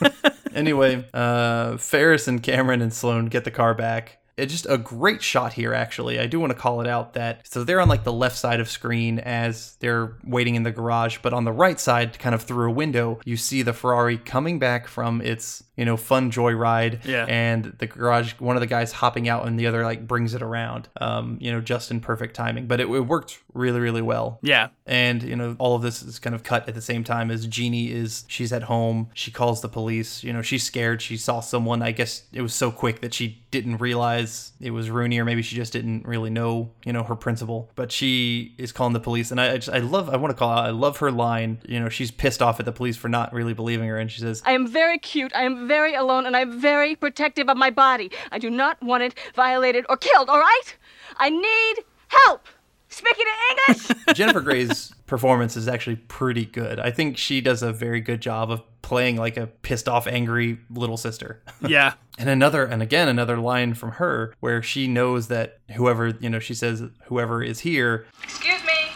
anyway, uh, Ferris and Cameron and Sloane get the car back. It's just a great shot here, actually. I do want to call it out that so they're on like the left side of screen as they're waiting in the garage, but on the right side, kind of through a window, you see the Ferrari coming back from its you know fun joyride, Yeah. and the garage. One of the guys hopping out, and the other like brings it around. Um, you know, just in perfect timing, but it, it worked really, really well. Yeah. And, you know, all of this is kind of cut at the same time as Jeannie is, she's at home. She calls the police. You know, she's scared. She saw someone. I guess it was so quick that she didn't realize it was Rooney, or maybe she just didn't really know, you know, her principal. But she is calling the police. And I, I just, I love, I want to call out, I love her line. You know, she's pissed off at the police for not really believing her. And she says, I am very cute, I am very alone, and I'm very protective of my body. I do not want it violated or killed, all right? I need help! Speaking in English? Jennifer Grey's performance is actually pretty good. I think she does a very good job of playing like a pissed off, angry little sister. Yeah. And another, and again, another line from her where she knows that whoever, you know, she says, whoever is here, Excuse me.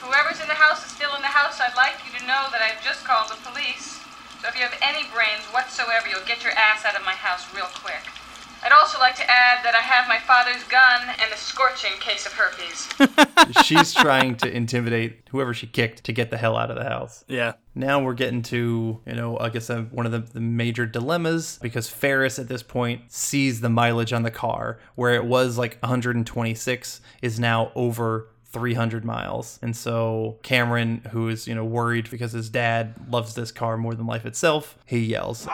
Whoever's in the house is still in the house. I'd like you to know that I've just called the police. So if you have any brains whatsoever, you'll get your ass out of my house real quick. I'd also like to add that I have my father's gun and a scorching case of herpes. she's trying to intimidate whoever she kicked to get the hell out of the house. Yeah. Now we're getting to, you know, I guess uh, one of the, the major dilemmas because Ferris at this point sees the mileage on the car where it was like 126 is now over 300 miles. And so Cameron, who is, you know, worried because his dad loves this car more than life itself, he yells.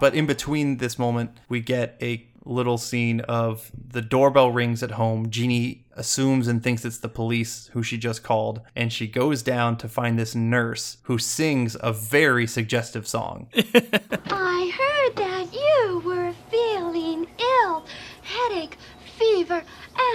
But in between this moment, we get a little scene of the doorbell rings at home. Jeannie assumes and thinks it's the police who she just called, and she goes down to find this nurse who sings a very suggestive song. I heard that you were feeling ill. Headache, fever,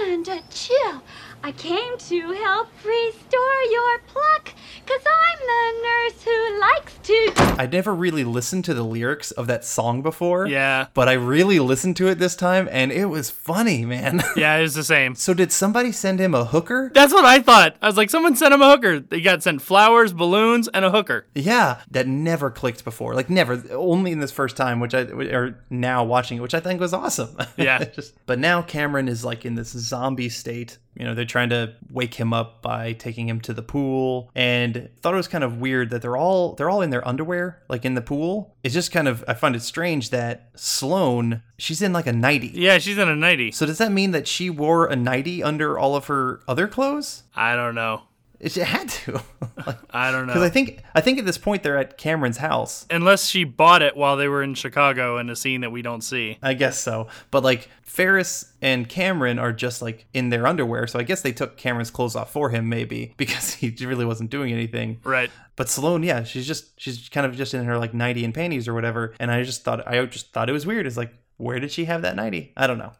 and a chill. I came to help restore your pluck, cause I'm the nurse who likes to. I'd never really listened to the lyrics of that song before. Yeah. But I really listened to it this time, and it was funny, man. Yeah, it was the same. So did somebody send him a hooker? That's what I thought. I was like, someone sent him a hooker. They got sent flowers, balloons, and a hooker. Yeah, that never clicked before. Like never, only in this first time, which I or now watching it, which I think was awesome. Yeah. Just, but now Cameron is like in this zombie state you know, they're trying to wake him up by taking him to the pool and thought it was kind of weird that they're all they're all in their underwear like in the pool. It's just kind of I find it strange that Sloane, she's in like a nightie. Yeah, she's in a nightie. So does that mean that she wore a nightie under all of her other clothes? I don't know. It had to. I don't know. Because I think I think at this point they're at Cameron's house. Unless she bought it while they were in Chicago in a scene that we don't see. I guess so. But like Ferris and Cameron are just like in their underwear, so I guess they took Cameron's clothes off for him, maybe because he really wasn't doing anything. Right. But Sloane, yeah, she's just she's kind of just in her like nightie and panties or whatever, and I just thought I just thought it was weird. It's like where did she have that nightie? I don't know.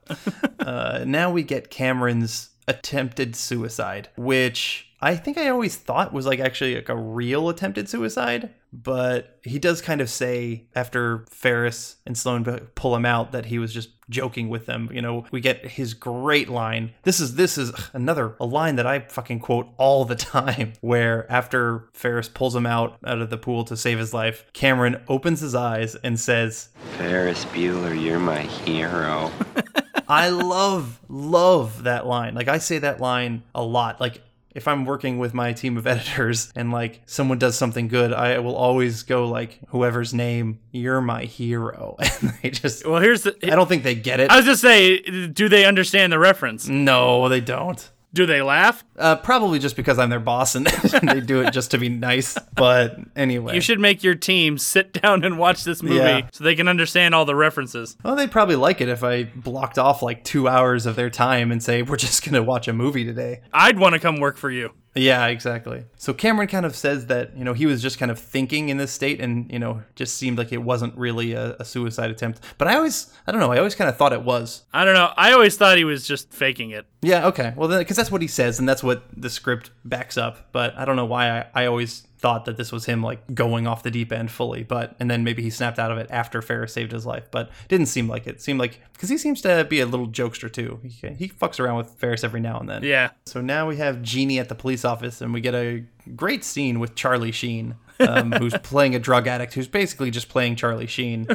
uh, now we get Cameron's attempted suicide, which I think I always thought was like actually like a real attempted suicide, but he does kind of say after Ferris and Sloane pull him out that he was just joking with them. You know, we get his great line. This is this is another a line that I fucking quote all the time where after Ferris pulls him out out of the pool to save his life, Cameron opens his eyes and says, Ferris Bueller, you're my hero. I love love that line. Like I say that line a lot. Like if I'm working with my team of editors and like someone does something good, I will always go like whoever's name, you're my hero. And they just Well, here's the I don't think they get it. I was just say, do they understand the reference? No, they don't. Do they laugh? Uh, probably just because I'm their boss and they do it just to be nice. But anyway, You should make your team sit down and watch this movie Yeah. so they can understand all the references. Well, they'd probably like it if I blocked off like two hours of their time and say we're just gonna watch a movie today. I'd want to come work for you. Yeah, exactly. So Cameron kind of says that, you know, he was just kind of thinking in this state and, you know, just seemed like it wasn't really a, a suicide attempt. But I always, I don't know, I always kind of thought it was. I don't know. I always thought he was just faking it. Yeah, okay. Well, then, because that's what he says and that's what the script backs up. But I don't know why I, I always thought that this was him like going off the deep end fully. But, and then maybe he snapped out of it after Ferris saved his life. But didn't seem like it. seemed like, because he seems to be a little jokester too. He, he fucks around with Ferris every now and then. Yeah. So now we have Jeannie at the police office, and we get a great scene with Charlie Sheen, um, who's playing a drug addict who's basically just playing Charlie Sheen,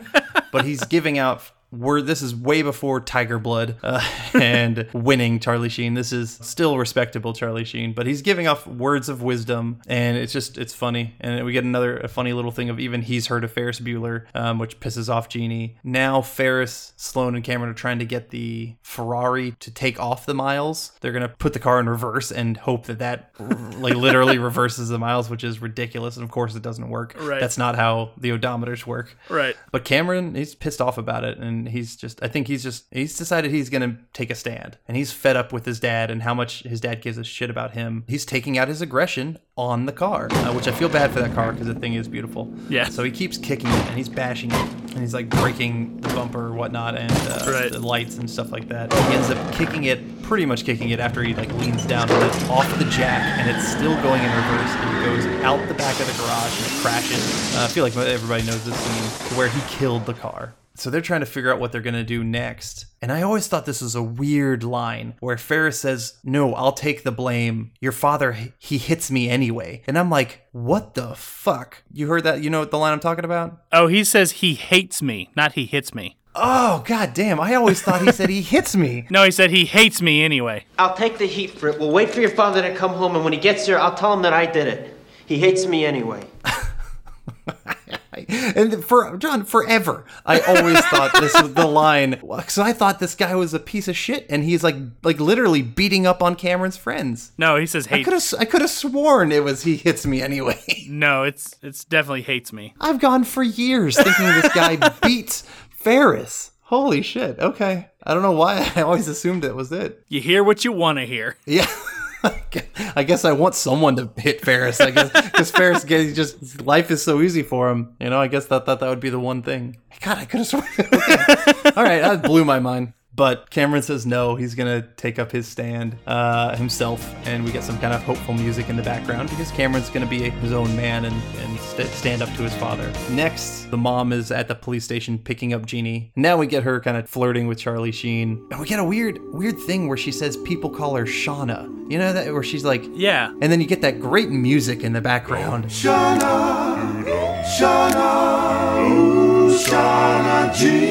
but he's giving out. Word, this is way before Tiger Blood uh, and winning Charlie Sheen. This is still respectable Charlie Sheen, but he's giving off words of wisdom, and it's just it's funny. And we get another a funny little thing of even he's heard of Ferris Bueller, um, which pisses off Jeannie. Now Ferris, Sloane, and Cameron are trying to get the Ferrari to take off the miles. They're gonna put the car in reverse and hope that that like literally reverses the miles, which is ridiculous. And of course, it doesn't work. Right. That's not how the odometers work. Right. But Cameron, he's pissed off about it, and he's just, I think he's just, he's decided he's going to take a stand. And he's fed up with his dad and how much his dad gives a shit about him. He's taking out his aggression on the car, uh, which I feel bad for that car because the thing is beautiful. Yeah. So he keeps kicking it and he's bashing it and he's like breaking the bumper or whatnot and uh, Right. the lights and stuff like that. He ends up kicking it, pretty much kicking it after he like leans down and it's off the jack and it's still going in reverse and it goes out the back of the garage and it crashes. Uh, I feel like everybody knows this scene to where he killed the car. So they're trying to figure out what they're going to do next. And I always thought this was a weird line where Ferris says, No, I'll take the blame. Your father, he hits me anyway. And I'm like, What the fuck? You heard that? You know what the line I'm talking about? Oh, he says he hates me, not he hits me. Oh, god damn. I always thought he said he hits me. No, he said he hates me anyway. I'll take the heat for it. We'll wait for your father to come home, and when he gets here, I'll tell him that I did it. He hates me anyway. And for John, forever, I always thought this was the line. So I thought this guy was a piece of shit, and he's like, like literally beating up on Cameron's friends. No, he says I could have, I could have sworn it was he hits me anyway. No, it's it's definitely hates me. I've gone for years thinking this guy beats Ferris. Holy shit. Okay. I don't know why I always assumed it was it. You hear what you want to hear. Yeah. I guess I want someone to hit Ferris. I guess because Ferris gets just life is so easy for him. You know, I guess that that, that would be the one thing. God, I could have sworn. Okay. All right, that blew my mind. But Cameron says no. He's gonna take up his stand uh, himself, and we get some kind of hopeful music in the background because Cameron's gonna be his own man and and st- stand up to his father. Next, the mom is at the police station picking up Jeannie. Now we get her kind of flirting with Charlie Sheen, and we get a weird weird thing where she says people call her Shauna. You know that where she's like, Yeah. and then you get that great music in the background. Shauna, Shauna, ooh, Shauna Jeannie.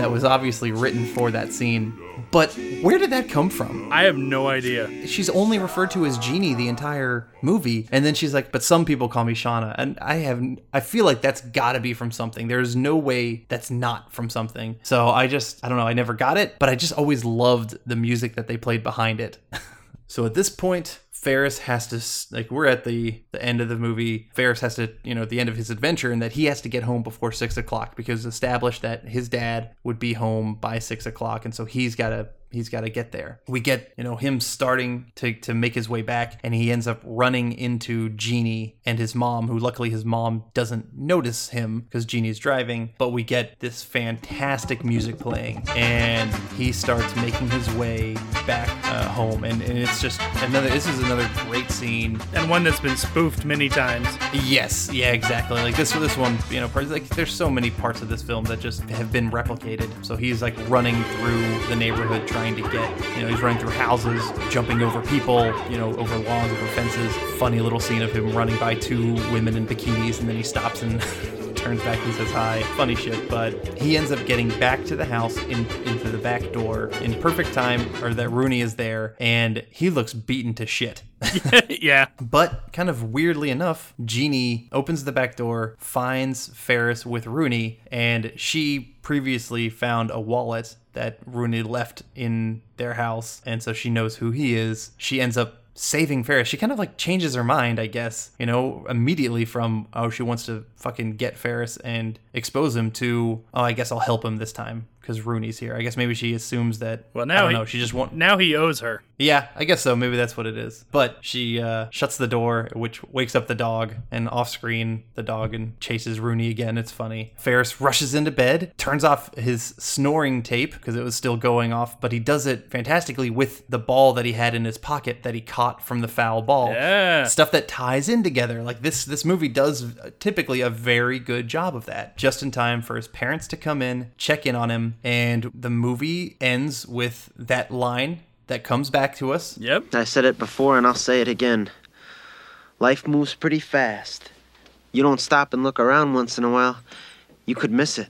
That was obviously written for that scene. But Where did that come from? I have no idea. She's only referred to as Jeannie the entire movie, and then she's like, "But some people call me Shauna," and I have, I feel like that's got to be from something. There's no way that's not from something. So I just, I don't know, I never got it, but I just always loved the music that they played behind it. so at this point, Ferris has to like we're at the the end of the movie. Ferris has to you know at the end of his adventure, and that he has to get home before six o'clock because established that his dad would be home by six o'clock, and so he's got to he's got to get there. We get you know him starting to to make his way back, and he ends up running into Jeannie and his mom, who luckily his mom doesn't notice him because Jeannie's driving. But we get this fantastic music playing, and he starts making his way back uh, home, and, and it's just another. This is another great scene. And one that's been spoofed many times. Yes, yeah, exactly. Like this, this one, you know, part- like there's so many parts of this film that just have been replicated. So he's like running through the neighborhood trying to get, you know, he's running through houses, jumping over people, you know, over lawns, over fences. Funny little scene of him running by two women in bikinis, and then he stops and. turns back and says hi. Funny shit, but he ends up getting back to the house in, into the back door in perfect time, or that Rooney is there, and he looks beaten to shit. yeah. But kind of weirdly enough, Jeannie opens the back door, finds Ferris with Rooney, and she previously found a wallet that Rooney left in their house, and so she knows who he is. She ends up saving Ferris. She kind of like changes her mind, I guess, you know, immediately from oh she wants to fucking get Ferris and expose him to oh I guess I'll help him this time because Rooney's here. I guess maybe she assumes that Well, I now don't he, know. She just want now he owes her. Yeah, I guess so. Maybe that's what it is. But she uh, shuts the door, which wakes up the dog, and off screen, the dog and chases Rooney again. It's funny. Ferris rushes into bed, turns off his snoring tape because it was still going off, but he does it fantastically with the ball that he had in his pocket that he caught from the foul ball. Yeah. Stuff that ties in together. Like this, this movie does typically a very good job of that. Just in time for his parents to come in, check in on him, and the movie ends with that line that comes back to us. Yep. I said it before and I'll say it again. Life moves pretty fast. You don't stop and look around once in a while, you could miss it.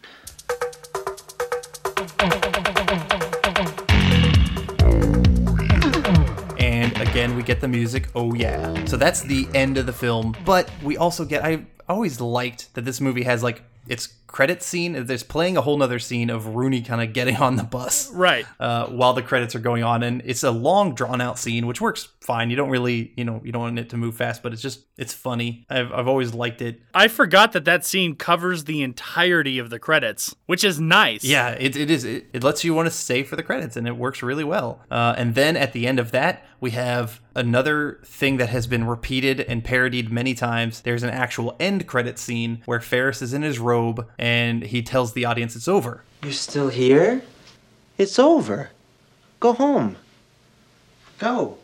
And again, we get the music. Oh, yeah. So that's the end of the film. But we also get, I always liked that this movie has like its credit scene. There's playing a whole nother scene of Rooney kind of getting on the bus. Right. Uh, while the credits are going on. And it's a long, drawn out scene, which works fine. You don't really, you know, you don't want it to move fast, but it's just, it's funny. I've, I've always liked it. I forgot that that scene covers the entirety of the credits, which is nice. Yeah, it, it is. It, it lets you want to stay for the credits, and it works really well. Uh, and then at the end of that, we have another thing that has been repeated and parodied many times. There's an actual end credit scene where Ferris is in his robe and he tells the audience it's over. You're still here? It's over. Go home. Go.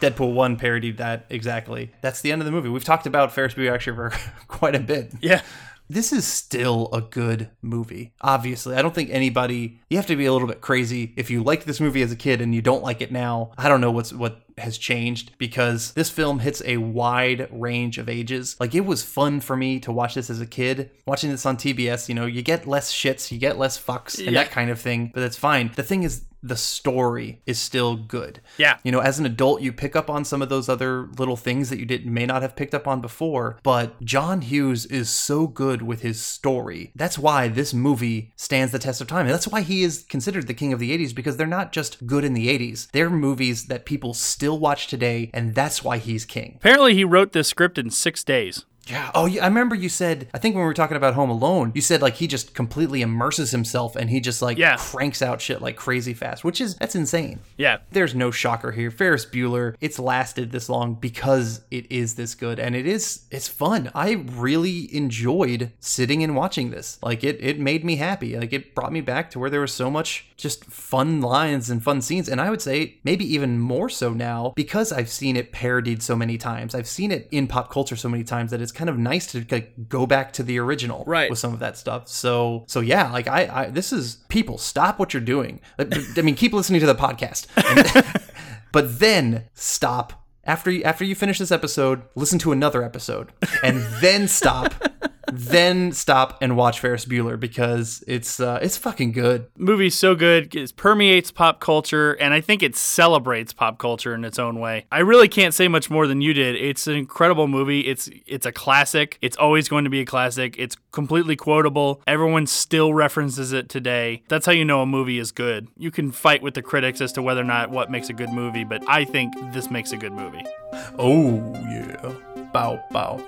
Deadpool 1 parodied that exactly. That's the end of the movie. We've talked about Ferris Bueller actually for quite a bit. Yeah. This is still a good movie. Obviously, I don't think anybody. You have to be a little bit crazy if you liked this movie as a kid and you don't like it now. I don't know what's what has changed because this film hits a wide range of ages. Like it was fun for me to watch this as a kid. Watching this on TBS, you know, you get less shits, you get less fucks, and Yeah. that kind of thing. But that's fine. The thing is, the story is still good. Yeah. You know, as an adult, you pick up on some of those other little things that you didn't may not have picked up on before. But John Hughes is so good with his story. That's why this movie stands the test of time. And that's why he is considered the king of the 80s because they're not just good in the 80s. They're movies that people still watch today, and that's why he's king. Apparently, he wrote this script in six days. Yeah. Oh, yeah. I remember you said. I think when we were talking about Home Alone, you said like he just completely immerses himself and he just like Yeah. cranks out shit like crazy fast, which is that's insane. Yeah. There's no shocker here. Ferris Bueller. It's lasted this long because it is this good and it is it's fun. I really enjoyed sitting and watching this. Like it it made me happy. Like it brought me back to where there was so much just fun lines and fun scenes and I would say maybe even more so now because I've seen it parodied so many times. I've seen it in pop culture so many times that it's kind of nice to like go back to the original Right. with some of that stuff. So so yeah, like I, I this is people stop what you're doing. I mean, keep listening to the podcast, And- but then stop after you after you finish this episode. Listen to another episode, and then stop. Then stop and watch Ferris Bueller because it's uh, it's fucking good. movie's so good it permeates pop culture and i think it celebrates pop culture in its own way. I really can't say much more than you did. It's an incredible movie. It's it's a classic. It's always going to be a classic. It's completely quotable. Everyone still references it today. That's how you know a movie is good. You can fight with the critics as to whether or not what makes a good movie but i think this makes a good movie. Oh yeah, bow bow.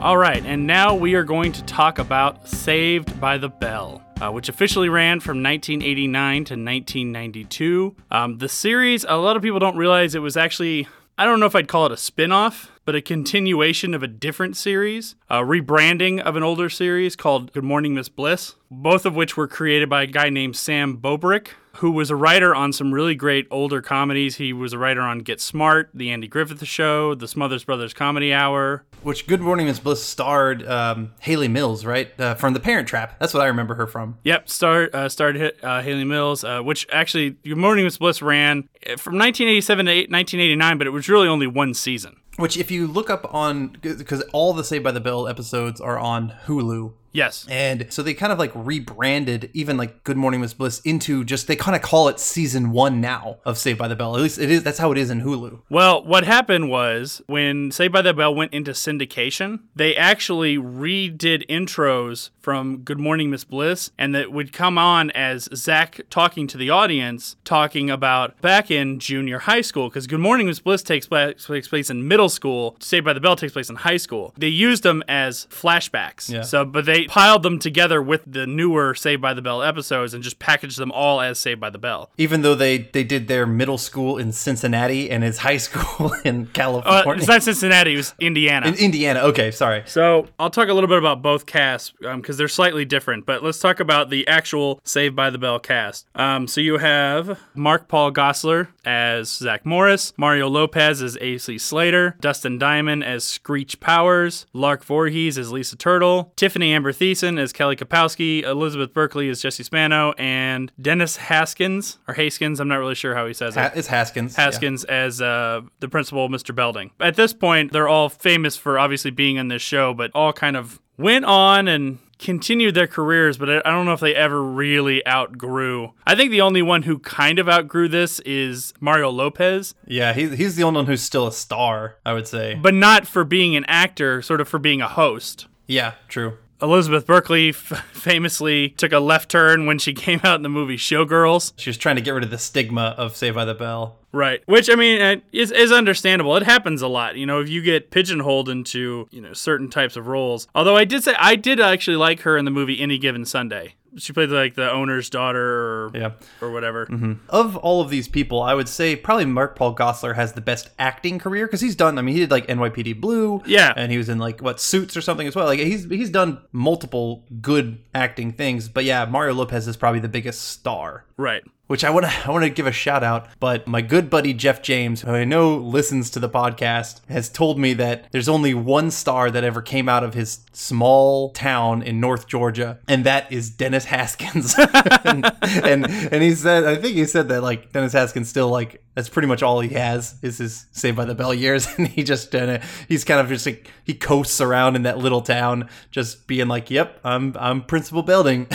All right, and now we are going to talk about Saved by the Bell, uh, which officially ran from 1989 to 1992. Um, the series, a lot of people don't realize it was actually, I don't know if I'd call it a spin off, but a continuation of a different series, a rebranding of an older series called Good Morning Miss Bliss, both of which were created by a guy named Sam Bobrick. Who was a writer on some really great older comedies? He was a writer on Get Smart, The Andy Griffith Show, The Smothers Brothers Comedy Hour, Which Good Morning Miss Bliss starred um, Hayley Mills, right? Uh, from The Parent Trap. That's what I remember her from. Yep, star, uh, starred uh, Hayley Mills, uh, which actually Good Morning Miss Bliss ran uh, from 1987 to 1989, but it was really only one season. Which, if you look up on, because all the Saved by the Bell episodes are on Hulu. Yes. And so they kind of like rebranded even like Good Morning Miss Bliss into just, they kind of call it season one now of Saved by the Bell. At least it is, that's how it is in Hulu. Well, what happened was when Saved by the Bell went into syndication, they actually redid intros from Good Morning Miss Bliss, and that would come on as Zach talking to the audience, talking about back in junior high school, because Good Morning Miss Bliss takes, pla- takes place in middle school, Saved by the Bell takes place in high school. They used them as flashbacks. Yeah. So, but they piled them together with the newer Saved by the Bell episodes and just packaged them all as Saved by the Bell. Even though they, they did their middle school in Cincinnati and his high school in Uh, California. it's not Cincinnati, it was Indiana. in Indiana. Okay, sorry. So I'll talk a little bit about both casts because they're slightly different. But let's talk about the actual Saved by the Bell cast. Um, so you have Mark Paul Gosselaar as Zach Morris, Mario Lopez as AC Slater, Dustin Diamond as Screech Powers, Lark Voorhees as Lisa Turtle, Tiffany Amber Thiessen as Kelly Kapowski, Elizabeth Berkley as Jesse Spano, and Dennis Haskins or Haskins. I'm not really sure how he says it. It's Haskins. yeah. Haskins as uh, the principal, Mr. Belding. At this point, they're all famous for obviously being on this show, but all kind of went on and continued their careers, but I don't know if they ever really outgrew. I think the only one who kind of outgrew this is Mario Lopez, Yeah, he's, he's the only one who's still a star, I would say. but not for being an actor, sort of for being a host. yeah, true. Elizabeth Berkley f- famously took a left turn when she came out in the movie Showgirls. She was trying to get rid of the stigma of Saved by the Bell. Right. Which I mean is is understandable. It happens a lot. You know, if you get pigeonholed into, you know, certain types of roles. Although I did say I did actually like her in the movie Any Given Sunday. She played like the owner's daughter or Yeah. or whatever. Mm-hmm. Of all of these people, I would say probably Mark Paul Gosselaar has the best acting career because he's done. I mean, he did like NYPD Blue, Yeah. and he was in like what Suits or something as well. Like he's he's done multiple good acting things. But yeah, Mario Lopez is probably the biggest star. Right. Which I want to I want to give a shout out, but my good buddy Jeff James, who I know listens to the podcast, has told me that there's only one star that ever came out of his small town in North Georgia, and that is Dennis Haskins. and, and and he said, I think he said that like Dennis Haskins still like that's pretty much all he has is his Saved by the Bell years, and he just uh, he's kind of just like he coasts around in that little town, just being like, "Yep, I'm I'm Principal Belding."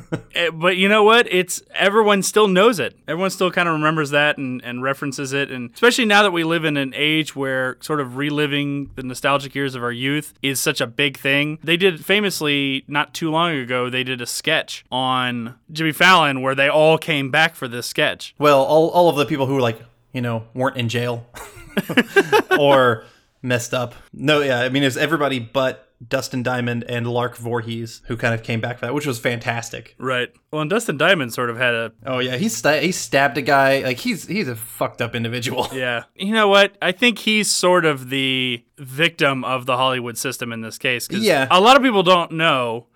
Eh, But you know what? It's everyone still knows it. Everyone still kind of remembers that and, and references it. And especially now that we live in an age where sort of reliving the nostalgic years of our youth is such a big thing. They did famously not too long ago, they did a sketch on Jimmy Fallon where they all came back for this sketch. Well, all, all of the people who like you know weren't in jail or messed up. No, yeah, I mean it's everybody but Dustin Diamond and Lark Voorhees who kind of came back for that, which was fantastic. Right. Well, and Dustin Diamond sort of had a Oh yeah, he sta- he stabbed a guy. Like he's he's a fucked up individual. Yeah. You know what? I think he's sort of the victim of the Hollywood system in this case. Yeah. A lot of people don't know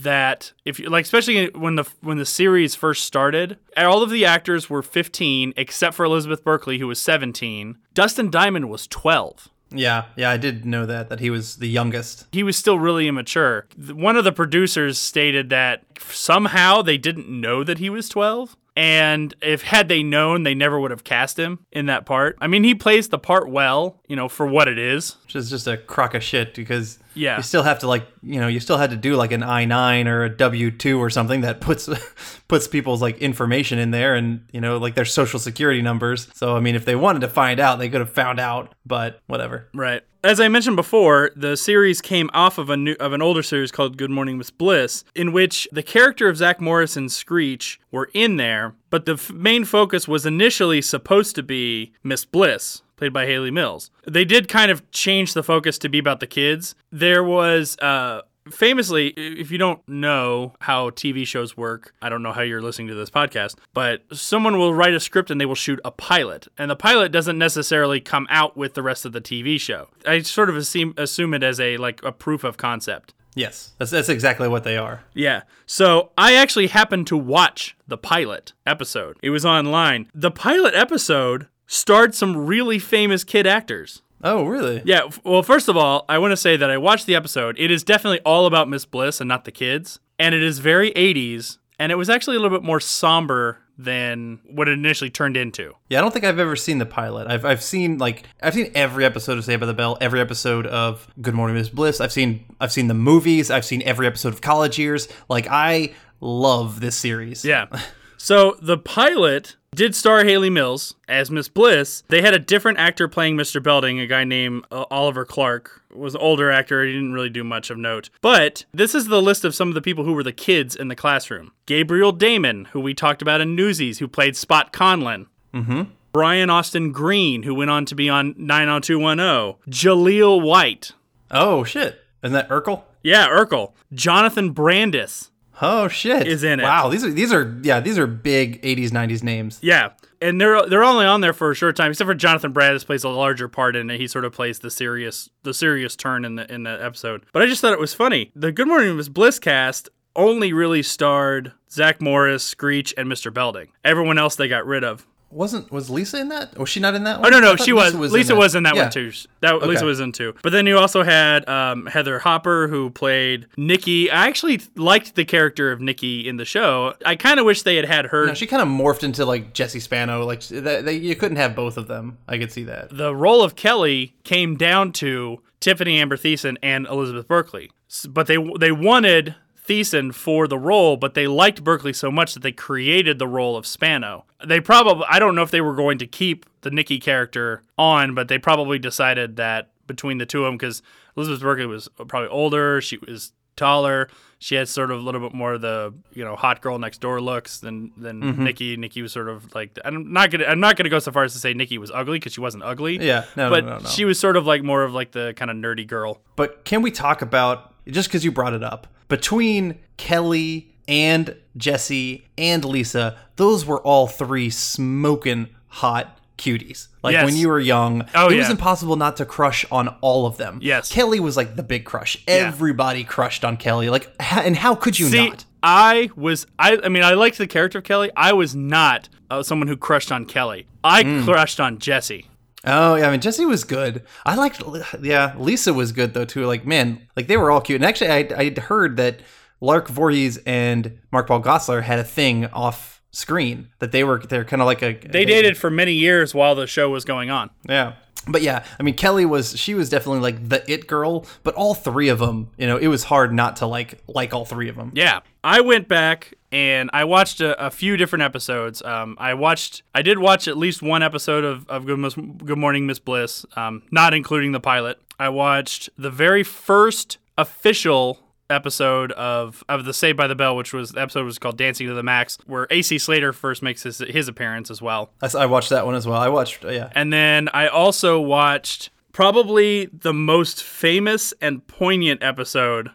that if you like especially when the when the series first started, all of the actors were 15 except for Elizabeth Berkley who was 17. Dustin Diamond was 12. Yeah, yeah, I did know that that he was the youngest. He was still really immature. One of the producers stated that somehow they didn't know that he was 12. And if had they known, they never would have cast him in that part. I mean, he plays the part well, you know, for what it is. Which is just a crock of shit because Yeah. you still have to like you know you still had to do like an I nine or a W two or something that puts puts people's like information in there and you know like their social security numbers. So I mean, if they wanted to find out, they could have found out. But whatever. Right. As I mentioned before, the series came off of a new of an older series called Good Morning Miss Bliss, in which the character of Zach Morris and Screech were in there, but the f- main focus was initially supposed to be Miss Bliss, played by Hayley Mills. They did kind of change the focus to be about the kids. There was uh famously, if you don't know how TV shows work, I don't know how you're listening to this podcast, but someone will write a script and they will shoot a pilot. And the pilot doesn't necessarily come out with the rest of the TV show. I sort of assume, assume it as a like a proof of concept. Yes, that's that's exactly what they are. Yeah. So I actually happened to watch the pilot episode. It was online. The pilot episode starred some really famous kid actors. Oh, really? Yeah. f- Well, first of all, I want to say that I watched the episode. It is definitely all about Miss Bliss and not the kids. And it is very 80s. And it was actually a little bit more somber than what it initially turned into. Yeah, I don't think I've ever seen the pilot. I've I've seen like I've seen every episode of Saved by the Bell, every episode of Good Morning Miss Bliss. I've seen I've seen the movies. I've seen every episode of College Years. Like I love this series. Yeah. So the pilot did star Hayley Mills as Miss Bliss. They had a different actor playing Mr. Belding, a guy named uh, Oliver Clark. Was an older actor. He didn't really do much of note. But this is the list of some of the people who were the kids in the classroom. Gabriel Damon, who we talked about in Newsies, who played Spot Conlon. Mm-hmm. Brian Austin Green, who went on to be on 90210. Jaleel White. Oh shit! Isn't that Urkel? Yeah, Urkel. Jonathan Brandis. Oh shit! Is in it. Wow, these are these are yeah these are big '80s '90s names. Yeah, and they're they're only on there for a short time, except for Jonathan Brandis plays a larger part in it. He sort of plays the serious the serious turn in the in the episode. But I just thought it was funny. The Good Morning Miss Bliss cast only really starred Zach Morris, Screech, and Mr. Belding. Everyone else they got rid of. Wasn't was Lisa in that? Was she not in that Oh one? no I no she was Lisa, was, in that Yeah. one too. That Okay. Lisa was in too. But then you also had um, Heather Hopper who played Nikki. I actually liked the character of Nikki in the show. I kind of wish they had had her. No, she kind of morphed into like Jesse Spano. Like they, you couldn't have both of them. I could see that. the role of Kelly came down to Tiffany Amber Thiessen and Elizabeth Berkley. But they they wanted Thiessen for the role, but they liked Berkley so much that they created the role of Spano. They probably I don't know if they were going to keep the Nikki character on, but they probably decided that between the two of them because Elizabeth Berkley was probably older, she was taller, she had sort of a little bit more of the you know hot girl next door looks than than Mhm. Nikki. Nikki was sort of like I'm not gonna I'm not gonna go so far as to say Nikki was ugly because she wasn't ugly. Yeah, no, no, but no, no. she was sort of like more of like the kind of nerdy girl. But can we talk about just because you brought it up between Kelly and Jesse and Lisa? Those were all three smoking hot cuties. Like Yes. when you were young, Oh, it was impossible not to crush on all of them. Yes. Kelly was like the big crush. Everybody crushed on Kelly. Like, and how could you See, not? I was I I mean I liked the character of Kelly. I was not uh, someone who crushed on Kelly. I Mm. crushed on Jesse. Oh yeah, I mean Jesse was good. I liked, yeah, Lisa was good though too. Like man, like they were all cute. And actually, I I heard that Lark Voorhees and Mark Paul Gosselaar had a thing off screen that they were they're kind of like a They dated for many years while the show was going on. Yeah. But yeah, I mean Kelly was she was definitely like the it girl, but all three of them, you know, it was hard not to like like all three of them. Yeah. I went back and I watched a, a few different episodes. Um, I watched, I did watch at least one episode of, of Good, Good Morning Miss Bliss, um, not including the pilot. I watched the very first official episode of of the Saved by the Bell, which was the episode was called Dancing to the Max, where AC Slater first makes his his appearance as well. I watched that one as well. I watched uh, yeah. And then I also watched probably the most famous and poignant episode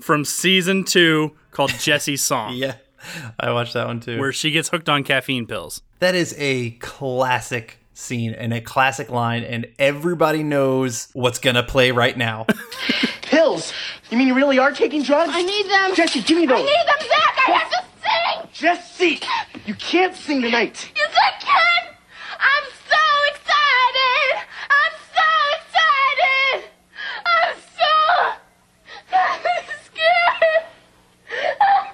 from season two called Jesse's Song. yeah. I watched that one too. Where she gets hooked on caffeine pills. That is a classic scene and a classic line, and everybody knows what's gonna play right now. Pills? You mean you really are taking drugs? I need them. Jesse, give me those. I need them, Zach. I have to sing. Jesse, you can't sing tonight. Yes, I can. I'm so excited. I'm so excited. I'm so scared.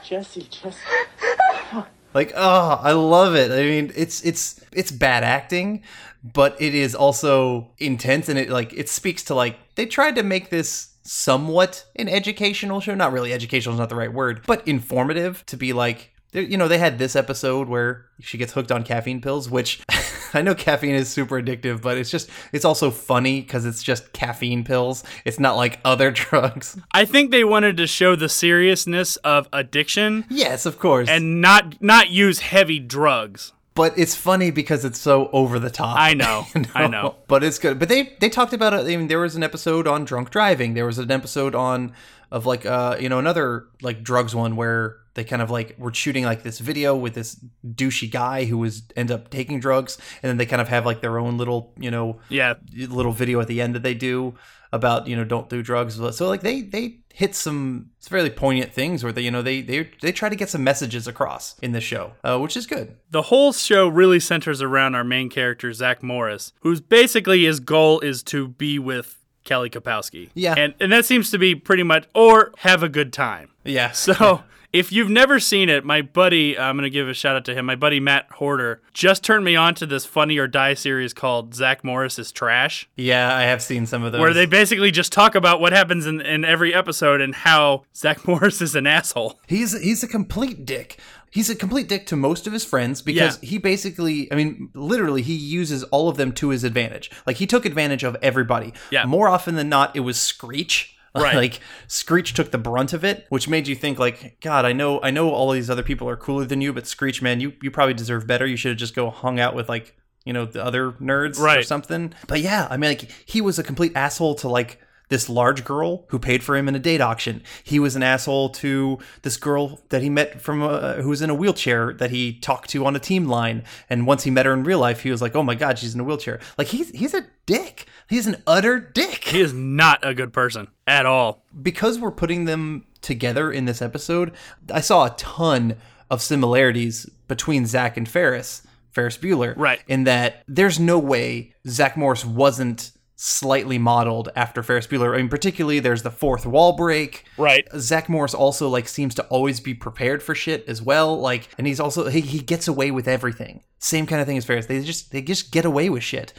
Jesse, Jesse. Like, oh, I love it. I mean, it's it's it's bad acting, but it is also intense and it like it speaks to like they tried to make this somewhat an educational show. Not really educational is not the right word, but informative to be like you know, they had this episode where she gets hooked on caffeine pills, which I know caffeine is super addictive, but it's just it's also funny because it's just caffeine pills. It's not like other drugs. I think they wanted to show the seriousness of addiction. Yes, of course. And not not use heavy drugs. But it's funny because it's so over the top. I know. You I know. But it's good. But they they talked about it. I mean, there was an episode on drunk driving. There was an episode on of like uh you know another like drugs one where they kind of like were shooting like this video with this douchey guy who was end up taking drugs and then they kind of have like their own little you know Yeah. little video at the end that they do about you know don't do drugs so like they they hit some fairly poignant things where they you know they they they try to get some messages across in this show uh, which is good The whole show really centers around our main character, Zach Morris, who's basically his goal is to be with Kelly Kapowski. Yeah. And and that seems to be pretty much or have a good time. Yeah. So if you've never seen it, my buddy, I'm going to give a shout out to him. My buddy Matt Horder just turned me on to this Funny or Die series called Zach Morris is Trash. Yeah, I have seen some of those. Where they basically just talk about what happens in, in every episode and how Zach Morris is an asshole. He's he's a complete dick. He's a complete dick to most of his friends because he basically, I mean, literally, he uses all of them to his advantage. Like he took advantage of everybody. Yeah. More often than not, it was Screech. Right. like Screech took the brunt of it, which made you think like, God, I know, I know, all these other people are cooler than you, but Screech, man, you you probably deserve better. You should have just go hung out with like, you know, the other nerds or something. But yeah, I mean, like he was a complete asshole to like this large girl who paid for him in a date auction. He was an asshole to this girl that he met from uh, who was in a wheelchair that he talked to on a team line. And once he met her in real life, he was like, "Oh my god, she's in a wheelchair." Like he's he's a dick. He's an utter dick. He is not a good person at all. Because we're putting them together in this episode, I saw a ton of similarities between Zach and Ferris. Ferris Bueller. Right. In that there's no way Zach Morris wasn't slightly modeled after Ferris Bueller. I mean, particularly there's the fourth wall break. Right. Zach Morris also like seems to always be prepared for shit as well. Like, and he's also he, he gets away with everything. Same kind of thing as Ferris. They just they just get away with shit.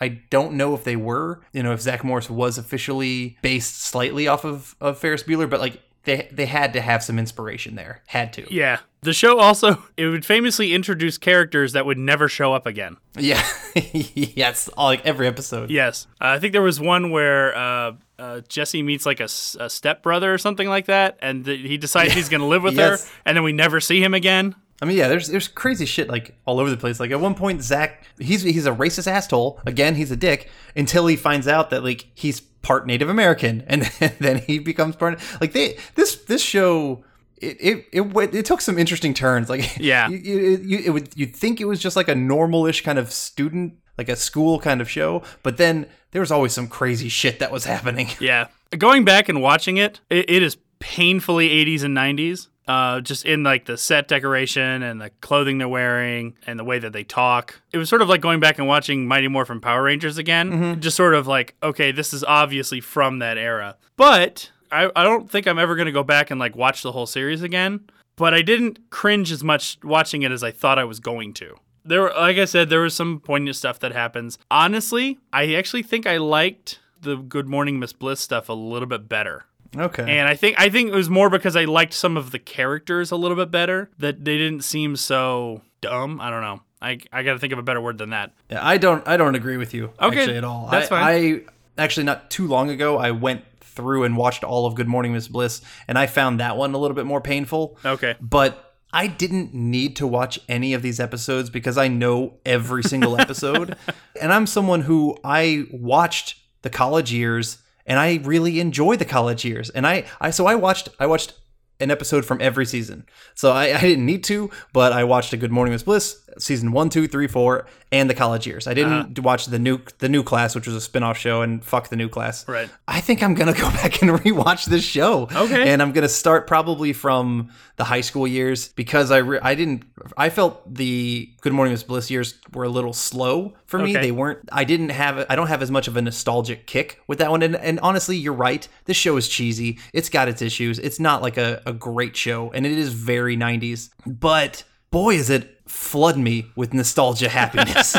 I don't know if they were, you know, if Zach Morris was officially based slightly off of, of Ferris Bueller, but like they they had to have some inspiration there. Had to. Yeah. The show also it would famously introduce characters that would never show up again. Yeah. yes. All, like every episode. Yes, uh, I think there was one where uh, uh, Jesse meets like a, a stepbrother or something like that, and th- he decides he's going to live with Yes. her, and then we never see him again. I mean, yeah, there's there's crazy shit like all over the place. Like at one point, Zach he's he's a racist asshole. Again, he's a dick until he finds out that like he's part Native American, and then he becomes part. Like they this this show. It, it, it, it took some interesting turns. Like Yeah. you, you, you, it would you'd think it was just like a normalish kind of student, like a school kind of show, but then there was always some crazy shit that was happening. Yeah, going back and watching it, it, it is painfully 80s and 90s. Uh, just in like the set decoration and the clothing they're wearing and the way that they talk. It was sort of like going back and watching Mighty Morphin Power Rangers again. Just sort of like, okay, this is obviously from that era. But I, I don't think I'm ever going to go back and like watch the whole series again. But I didn't cringe as much watching it as I thought I was going to. There, were, like I said, there was some poignant stuff that happens. Honestly, I actually think I liked the Good Morning Miss Bliss stuff a little bit better. Okay. And I think I think it was more because I liked some of the characters a little bit better that they didn't seem so dumb. I don't know. I I got to think of a better word than that. Yeah, I don't I don't agree with you Okay, actually at all. that's I, fine. I actually not too long ago I went through and watched all of Good Morning Miss Bliss and I found that one a little bit more painful. Okay. But I didn't need to watch any of these episodes because I know every single episode. and I'm someone who I watched the college years and I really enjoy the college years. And I, I so I watched I watched an episode from every season. So I, I didn't need to, but I watched a Good Morning Miss Bliss season one, two, three, four, and the college years. I didn't uh-huh. watch the new the new class, which was a spin-off show, and fuck the new class. Right. I think I'm gonna go back and rewatch this show. Okay. And I'm gonna start probably from the high school years because I re- I didn't I felt the Good Morning Miss Bliss years were a little slow for me. Okay. They weren't. I didn't have. I don't have as much of a nostalgic kick with that one. And, and honestly, you're right. This show is cheesy. It's got its issues. It's not like a, a great show, and it is very 90s. But boy, is it flood me with nostalgia happiness.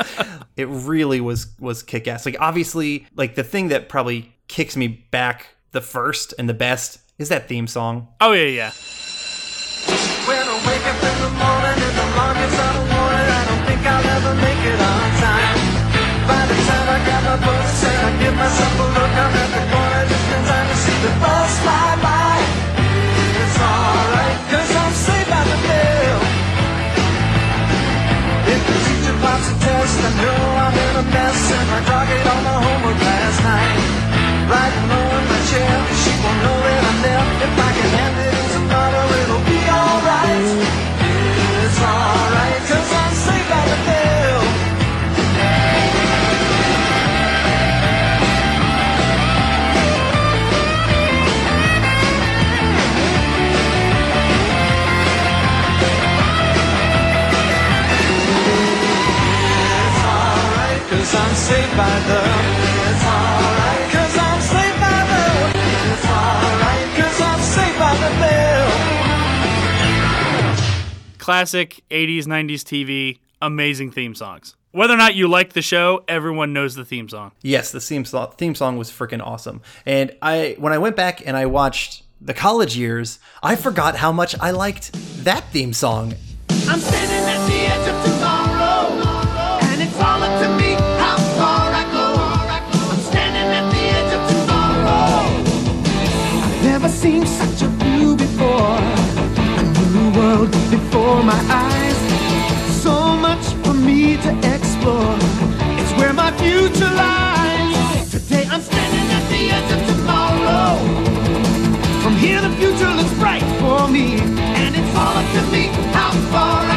it really was was kick ass. Like obviously, like the thing that probably kicks me back the first and the best is that theme song. Oh yeah, yeah. When I wake up in the morning and the longest I don't want it, I don't think I'll ever make it on time. By the time I got my books and I give myself a know I'm in a mess and I grog it on my homework last night. Right low my chair, cause by the It's alright, cause I'm safe by the It's alright, cause I'm safe by the bell. Classic 80s, 90s TV, amazing theme songs. Whether or not you like the show, everyone knows the theme song. Yes, the theme song, theme song was freaking awesome. And I when I went back and I watched the college years, I forgot how much I liked that theme song. I'm standing at the edge of tomorrow, before my eyes. So much for me to explore. It's where my future lies. Today I'm standing at the edge of tomorrow. From here the future looks bright for me, and it's all up to me how far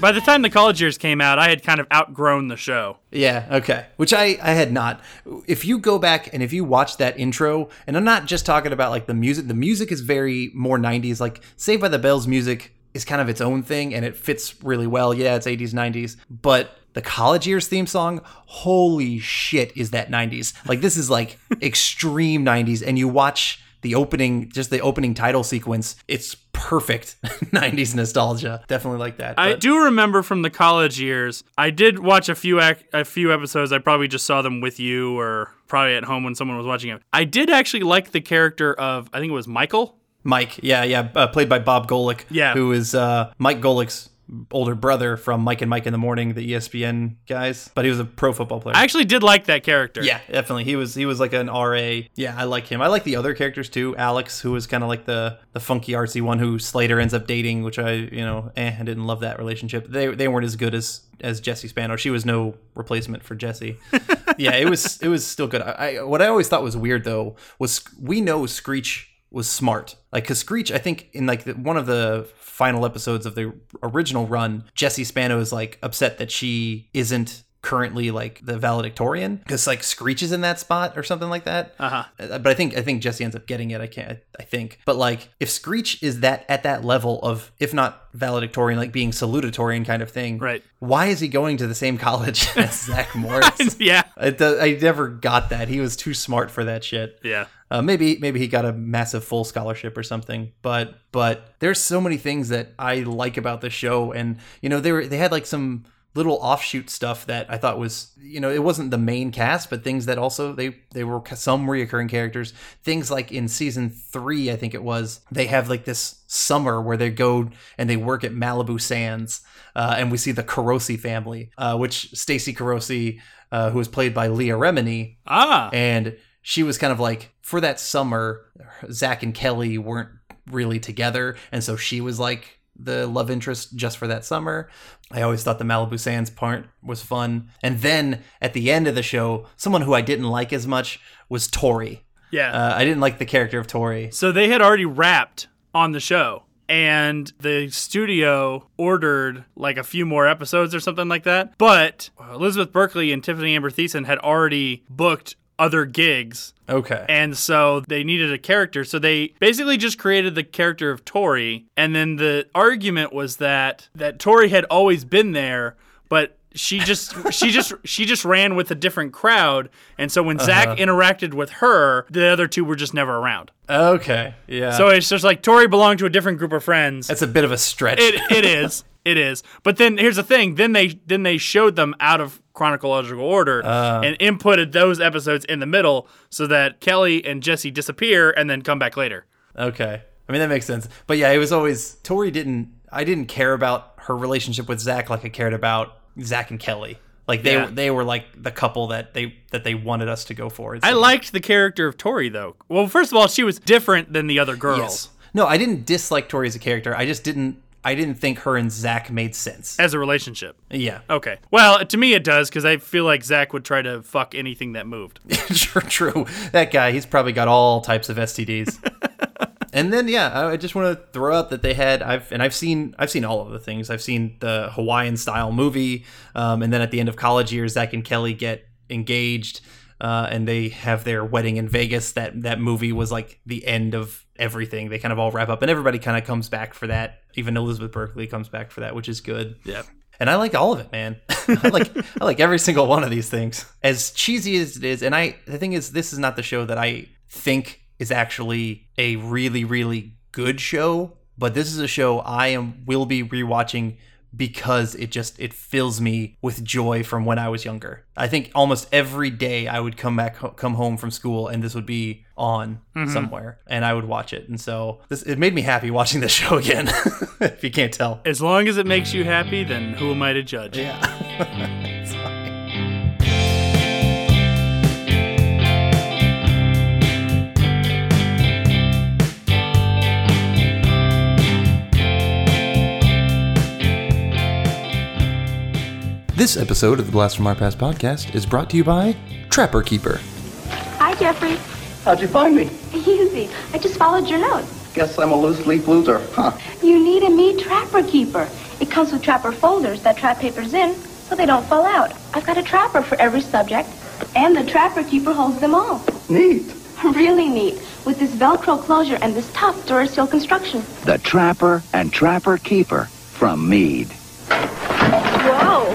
By the time the college years came out, I had kind of outgrown the show. Yeah, okay. Which I I had not. If you go back and if you watch that intro, and I'm not just talking about like the music, the music is very more 90s. Like Saved by the Bell's music is kind of its own thing and it fits really well. Yeah, it's 80s, 90s, but the college years theme song, holy shit, is that 90s. Like this is like extreme 90s and you watch the opening just the opening title sequence, it's perfect 90s nostalgia. Definitely like that. I do remember from the college years. I did watch a few ac- a few episodes. I probably just saw them with you or probably at home when someone was watching it. I did actually like the character of I think it was Michael. Mike, yeah, yeah, uh, played by Bob Golic. Yeah. who is uh, Mike Golic's older brother from Mike and Mike in the Morning, the ESPN guys. But he was a pro football player. I actually did like that character. yeah, definitely. He was he was like an RA. Yeah, I like him. I like the other characters too. Alex, who was kind of like the the funky artsy one who Slater ends up dating, which I you know eh, I didn't love that relationship. They they weren't as good as as Jesse Spano. She was no replacement for Jesse. yeah, it was it was still good. I, I what I always thought was weird though was we know Screech was smart. Like, cause Screech, I think in like the, one of the final episodes of the original run, Jesse Spano is like upset that she isn't currently like the valedictorian because like Screech is in that spot or something like that. Uh-huh. Uh, But I think I think Jesse ends up getting it. I can't. I think. But like, if Screech is that at that level of, if not valedictorian, like being salutatorian kind of thing, Right. Why is he going to the same college as Zach Morris? yeah. I, never got that. He was too smart for that shit. Yeah. Uh, maybe maybe he got a massive full scholarship or something. But but there's so many things that I like about the show, and you know they were they had like some little offshoot stuff that I thought was you know it wasn't the main cast, but things that also they they were some reoccurring characters. Things like in season three, I think it was, they have like this summer where they go and they work at Malibu Sands, uh, and we see the Carosi family, uh, which Stacy Carosi, uh, who was played by Leah Remini, Ah. and she was kind of like for that summer zach and kelly weren't really together and so she was like the love interest just for that summer i always thought the malibu sands part was fun and then at the end of the show someone who i didn't like as much was tori Yeah. uh, i didn't like the character of tori So they had already wrapped on the show. And the studio ordered like a few more episodes or something like that. But Elizabeth Berkley and Tiffany Amber Thiessen had already booked other gigs. okay And so they needed a character. So they basically just created the character of Tori. And then the argument was that that Tori had always been there, but she just she just she just ran with a different crowd, and so when Zach Uh-huh. interacted with her, the other two were just never around. Okay. Yeah. So it's just like Tori belonged to a different group of friends. that's a bit of a stretch. It it is. It is. But then here's the thing. Then they then they showed them out of chronological order Uh. and inputted those episodes in the middle so that Kelly and Jesse disappear and then come back later. Okay. I mean that makes sense. But yeah, it was always Tori didn't I didn't care about her relationship with Zach like I cared about Zach and Kelly. Like they Yeah. they were like the couple that they that they wanted us to go for. I liked the character of Tori though. Well, first of all, she was different than the other girls. Yes. No, I didn't dislike Tori as a character. I just didn't I didn't think her and Zach made sense. As a relationship. Yeah. Okay. Well, to me it does because I feel like Zach would try to fuck anything that moved. sure, true. That guy, he's probably got all types of STDs. and then yeah, I I just want to throw out that they had I've and I've seen I've seen all of the things. I've seen the Hawaiian style movie, um, and then at the end of college years, Zach and Kelly get engaged, uh, and they have their wedding in Vegas. That that movie was like the end of everything. They kind of all wrap up, and everybody kind of comes back for that. Even Elizabeth Berkley comes back for that, which is good. Yeah. And I like all of it, man. I like I like every single one of these things. As cheesy as it is, and I the thing is this is not the show that I think is actually a really really good show, but this is a show I am will be rewatching because it just it fills me with joy from when I was younger. I think almost every day I would come back come home from school and this would be on Mhm. somewhere and I would watch it. And so this it made me happy watching this show again. if you can't tell. As long as it makes you happy, then who am I to judge? Yeah. This episode of the Blast from Our Past podcast is brought to you by Trapper Keeper. Hi, Jeffrey. How'd you find me? Easy. I just followed your notes. Guess I'm a loose leaf loser, huh? You need a meat trapper keeper. It comes with trapper folders that trap papers in so they don't fall out. I've got a trapper for every subject, and the trapper keeper holds them all. Neat. Really neat. With this Velcro closure and this tough Duracell construction. The Trapper and Trapper Keeper from Mead. Whoa.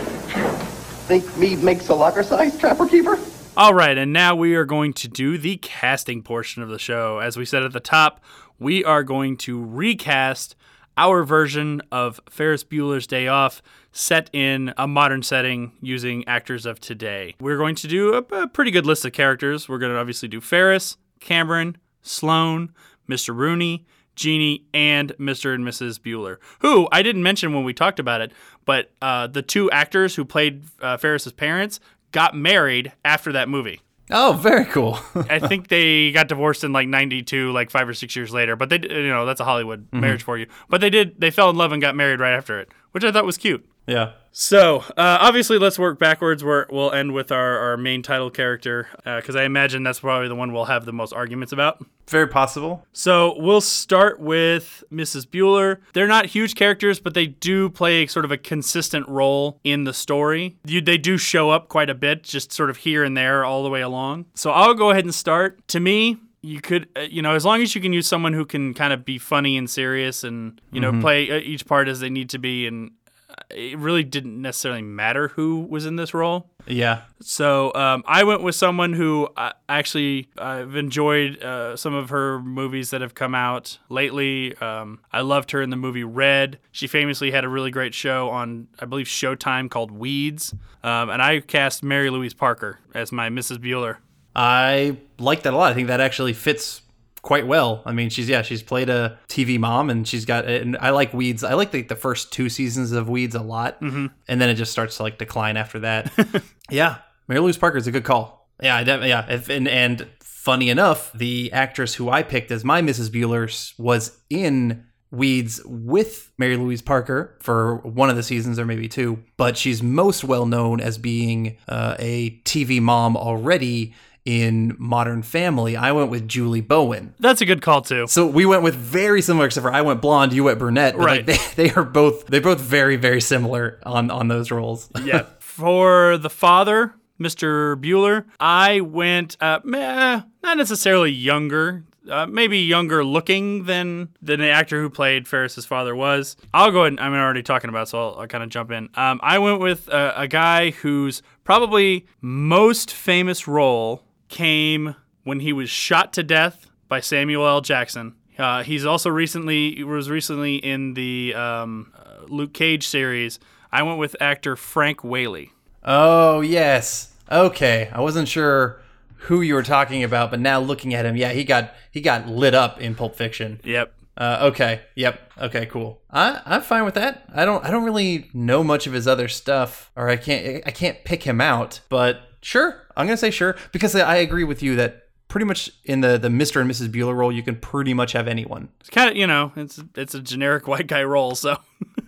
Think Mead makes a locker size trapper keeper? All right, and now we are going to do the casting portion of the show. As we said at the top, we are going to recast our version of Ferris Bueller's Day Off set in a modern setting using actors of today. We're going to do a, a pretty good list of characters. We're going to obviously do Ferris, Cameron, Sloane, Mr. Rooney, Jeannie, and Mr. and Mrs. Bueller, who I didn't mention when we talked about it, but uh, the two actors who played uh, Ferris's parents got married after that movie. Oh, very cool. I think they got divorced in like 92, like five or six years later, but they, you know, that's a Hollywood Mhm. marriage for you. But they did, they fell in love and got married right after it, which I thought was cute. Yeah. So, uh, obviously, let's work backwards. Where we'll end with our, our main title character, because I imagine that's probably the one we'll have the most arguments about. Very possible. So, we'll start with Mrs. Bueller. They're not huge characters, but they do play sort of a consistent role in the story. You, they do show up quite a bit, just sort of here and there all the way along. So, I'll go ahead and start. To me, you could, uh, you know, as long as you can use someone who can kind of be funny and serious and, you know, Mhm. play uh, each part as they need to be and uh, it really didn't necessarily matter who was in this role. Yeah. So um, I went with someone who I actually I've enjoyed uh, some of her movies that have come out lately. Um, I loved her in the movie Red. She famously had a really great show on I believe Showtime called Weeds, um, and I cast Mary Louise Parker as my Mrs. Bueller. I like that a lot. I think that actually fits quite well. I mean, she's yeah, she's played a TV mom, and she's got. And I like Weeds. I like the, the first two seasons of Weeds a lot, Mhm. and then it just starts to like decline after that. yeah, Mary Louise Parker is a good call. Yeah, I yeah, if, and and funny enough, the actress who I picked as my Mrs. Bueller was in. Weeds with Mary Louise Parker for one of the seasons or maybe two, but she's most well known as being uh, a TV mom already in Modern Family. I went with Julie Bowen. That's a good call too. So we went with very similar, except for I went blonde, you went brunette. Right. Like they, they are both they're both very very similar on on those roles. yeah. For the father, Mr. Bueller, I went uh, meh, not necessarily younger. uh, maybe younger looking than than the actor who played Ferris's father was. I'll go ahead. And, I'm already talking about, so I'll, I'll kind of jump in. Um, I went with a, a guy whose probably most famous role came when he was shot to death by Samuel L. Jackson. Uh, he's also recently was recently in the um, uh, Luke Cage series. I went with actor Frank Whaley. Oh yes. Okay, I wasn't sure who you were talking about, but now looking at him, yeah, he got he got lit up in Pulp Fiction. Yep. Uh, okay. Yep. Okay. Cool. I I'm fine with that. I don't I don't really know much of his other stuff, or I can't I can't pick him out. But sure, I'm gonna say sure because I agree with you that pretty much in the the Mr. and Mrs. Bueller role, you can pretty much have anyone. It's kind of you know it's it's a generic white guy role, so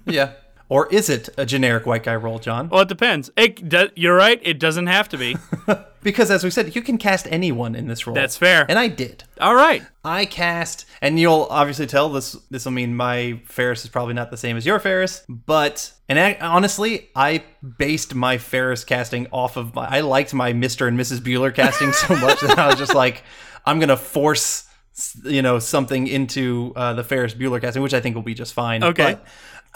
yeah. Or is it a generic white guy role, John? well it depends. It do, you're right. It doesn't have to be. Because as we said, you can cast anyone in this role. That's fair. And I did. All right. I cast, and you'll obviously tell this. This will mean my Ferris is probably not the same as your Ferris, but and I, honestly, I based my Ferris casting off of my. I liked my Mister and Mrs. Bueller casting so much that I was just like, I'm gonna force, you know, something into uh, the Ferris Bueller casting, which I think will be just fine. Okay. But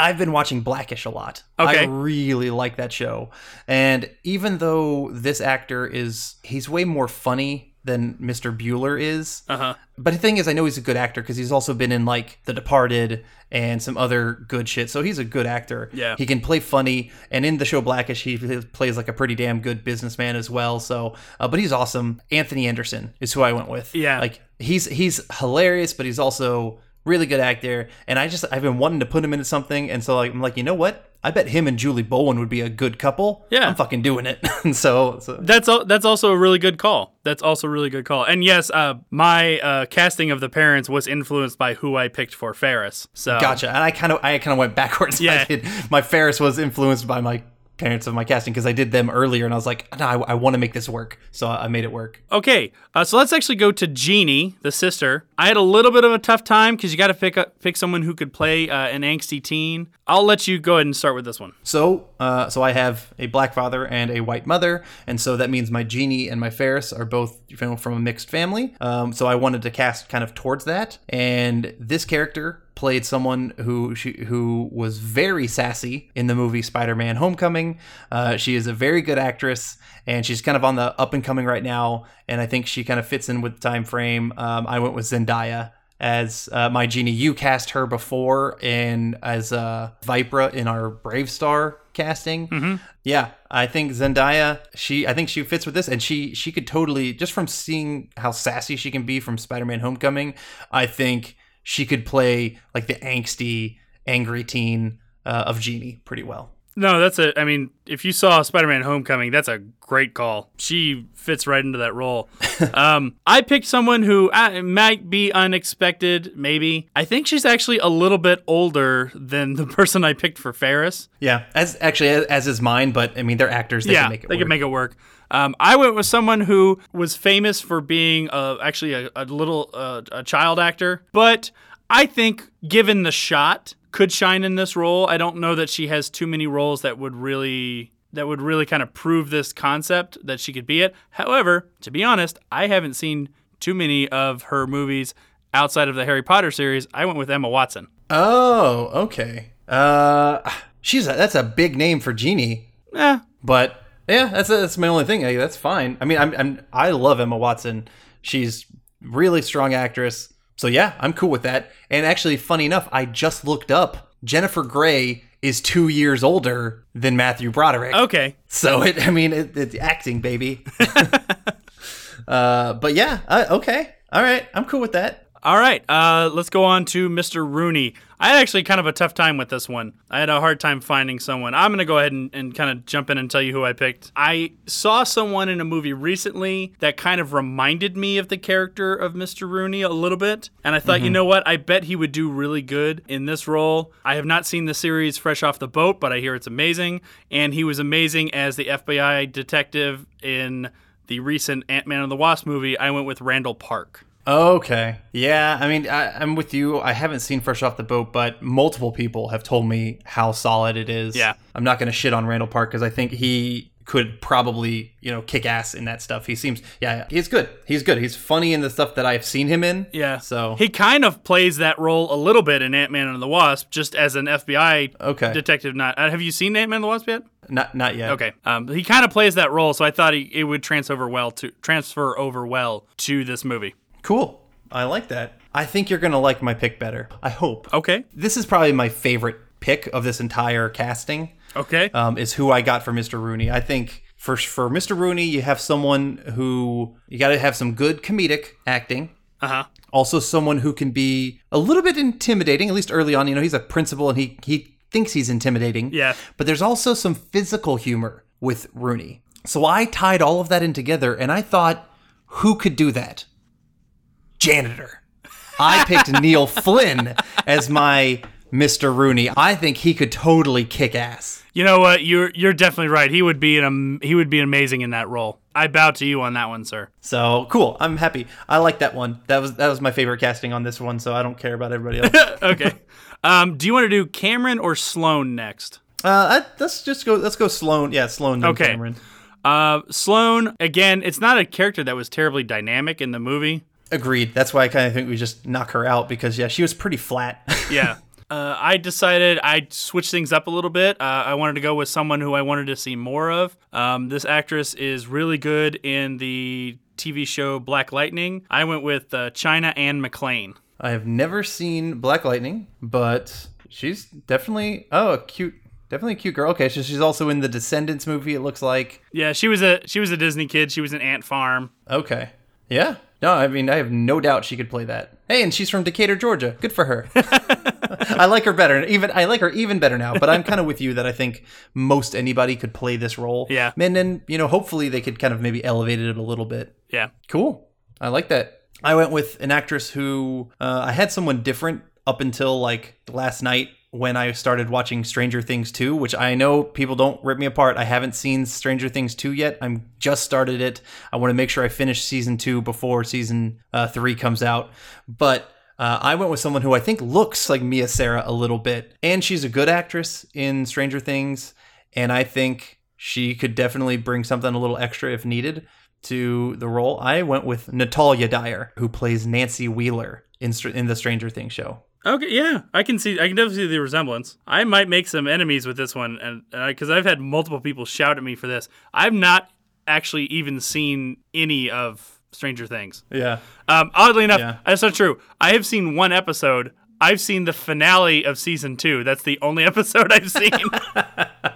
I've been watching Blackish a lot. Okay. I really like that show. And even though this actor is he's way more funny than Mr. Bueller is. Uh-huh. But the thing is I know he's a good actor because he's also been in like The Departed and some other good shit. So he's a good actor. Yeah. He can play funny and in the show Blackish he plays like a pretty damn good businessman as well. So uh, but he's awesome. Anthony Anderson is who I went with. Yeah. Like he's he's hilarious but he's also really good actor and i just i've been wanting to put him into something and so like, i'm like you know what i bet him and julie bowen would be a good couple Yeah. i'm fucking doing it and so, so That's al- that's also a really good call. That's also a really good call. And yes, uh, my uh, casting of the parents was influenced by who I picked for Ferris. So gotcha and i kind of i kind of went backwards Yeah. My ferris was influenced by my parents of my casting because i did them earlier and i was like no i, I want to make this work so i made it work Okay, uh, so let's actually go to Jeannie, the sister. I had a little bit of a tough time because you got to pick up, pick someone who could play uh, an angsty teen. I'll let you go ahead and start with this one. So, uh, so I have a black father and a white mother, and so that means my Jeannie and my Ferris are both from a mixed family. Um, so I wanted to cast kind of towards that, and this character played someone who she, who was very sassy in the movie Spider-Man: Homecoming. Uh, she is a very good actress, and she's kind of on the up and coming right now. And I think she kind of fits in with the time frame. Um, I went with Zendaya as uh, my Jeannie. You cast her before in as uh, Vipra in our BraveStarr casting. Yeah, I think Zendaya. She, I think she fits with this, and she she could totally just from seeing how sassy she can be from Spider-Man: Homecoming. I think she could play like the angsty, angry teen uh, of Jeannie pretty well. No, that's a. I mean, if you saw Spider-Man: Homecoming, that's a great call. She fits right into that role. um, I picked someone who uh, might be unexpected. Maybe I think she's actually a little bit older than the person I picked for Ferris. Yeah, as actually as, as is mine, but I mean they're actors. They yeah, can make it they work. can make it work. Um, I went with someone who was famous for being uh, actually a, a little uh, a child actor, but I think given the shot, could shine in this role. I don't know that she has too many roles that would really that would really kind of prove this concept that she could be it. However, to be honest, I haven't seen too many of her movies outside of the Harry Potter series. I went with Emma Watson. Oh, okay. Uh, she's a, that's a big name for Jeannie. Eh. But yeah, that's that's my only thing. Hey, that's fine. I mean, I'm, I'm I love Emma Watson. She's really strong actress. So yeah, I'm cool with that. And actually, funny enough, I just looked up Jennifer Grey is two years older than Matthew Broderick. Okay. So it, I mean, it, it's acting, baby. uh, but yeah, uh, okay, all right, I'm cool with that. All right, uh, let's go on to Mr. Rooney. I had actually kind of a tough time with this one. I had a hard time finding someone. I'm going to go ahead and, and kind of jump in and tell you who I picked. I saw someone in a movie recently that kind of reminded me of the character of Mr. Rooney a little bit. And I thought, you Mhm. know what? I bet he would do really good in this role. I have not seen the series Fresh Off the Boat, but I hear it's amazing. And he was amazing as the FBI detective in the recent Ant Man and the Wasp movie. I went with Randall Park. Okay. Yeah, I mean, I, I'm with you. I haven't seen Fresh Off the Boat, but multiple people have told me how solid it is. Yeah. I'm not going to shit on Randall Park because I think he could probably you know kick ass in that stuff. He seems yeah, he's good. He's good. He's funny in the stuff that I've seen him in. Yeah. So He kind of plays that role a little bit in Ant Man and the Wasp, just as an FBI Okay. detective. Not uh, have you seen Ant Man and the Wasp yet? not not yet. Okay. Um, he kind of plays that role, so I thought he, it would transfer well to transfer over well to this movie. Cool. I like that. I think you're gonna like my pick better. I hope. Okay. This is probably my favorite pick of this entire casting. Okay. Um, is who I got for Mr. Rooney. I think for for Mr. Rooney, you have someone who you got to have some good comedic acting. Uh huh. Also, someone who can be a little bit intimidating, at least early on. You know, he's a principal and he he thinks he's intimidating. Yeah. But there's also some physical humor with Rooney. So I tied all of that in together, and I thought, who could do that? Janitor. I picked Neil Flynn as my Mr. Rooney. I think he could totally kick ass. You know what? You're you're definitely right. He would be an am- he would be amazing in that role. I bow to you on that one, sir. So cool. I'm happy. I like that one. That was that was my favorite casting on this one. So I don't care about everybody else. okay. Um, do you want to do Cameron or Sloane next? uh, I- let's just go. Let's go Sloane. Yeah, Sloane. Then Okay. Cameron. Uh, Sloane again. It's not a character that was terribly dynamic in the movie. Agreed. That's why I kind of think we just knock her out because yeah, she was pretty flat. yeah. Uh, I decided I'd switch things up a little bit. Uh, I wanted to go with someone who I wanted to see more of. Um, this actress is really good in the TV show Black Lightning. I went with uh, China Anne McClain. I have never seen Black Lightning, but she's definitely oh a cute, definitely a cute girl. Okay, so she's also in the Descendants movie. It looks like. Yeah, she was a she was a Disney kid. She was an ant farm. Okay. Yeah. No, I mean I have no doubt she could play that. Hey, and she's from Decatur, Georgia. Good for her. I like her better. Even I like her even better now. But I'm kind of with you that I think most anybody could play this role. Yeah. And then you know hopefully they could kind of maybe elevate it a little bit. Yeah. Cool. I like that. I went with an actress who uh, I had someone different up until like last night when I started watching Stranger Things 2, which I know people don't rip me apart. I haven't seen Stranger Things 2 yet. I'm just started it. I want to make sure I finish season 2 before season uh, 3 comes out. But uh, I went with someone who I think looks like Mia Sara a little bit, and she's a good actress in Stranger Things, and I think she could definitely bring something a little extra if needed to the role. I went with Natalia Dyer, who plays Nancy Wheeler in in the Stranger Things show. Okay, yeah, I can see. I can definitely see the resemblance. I might make some enemies with this one, and because I've had multiple people shout at me for this, I've not actually even seen any of Stranger Things. Yeah. Um, oddly enough, Yeah. that's not true. I have seen one episode. I've seen the finale of season two. That's the only episode I've seen.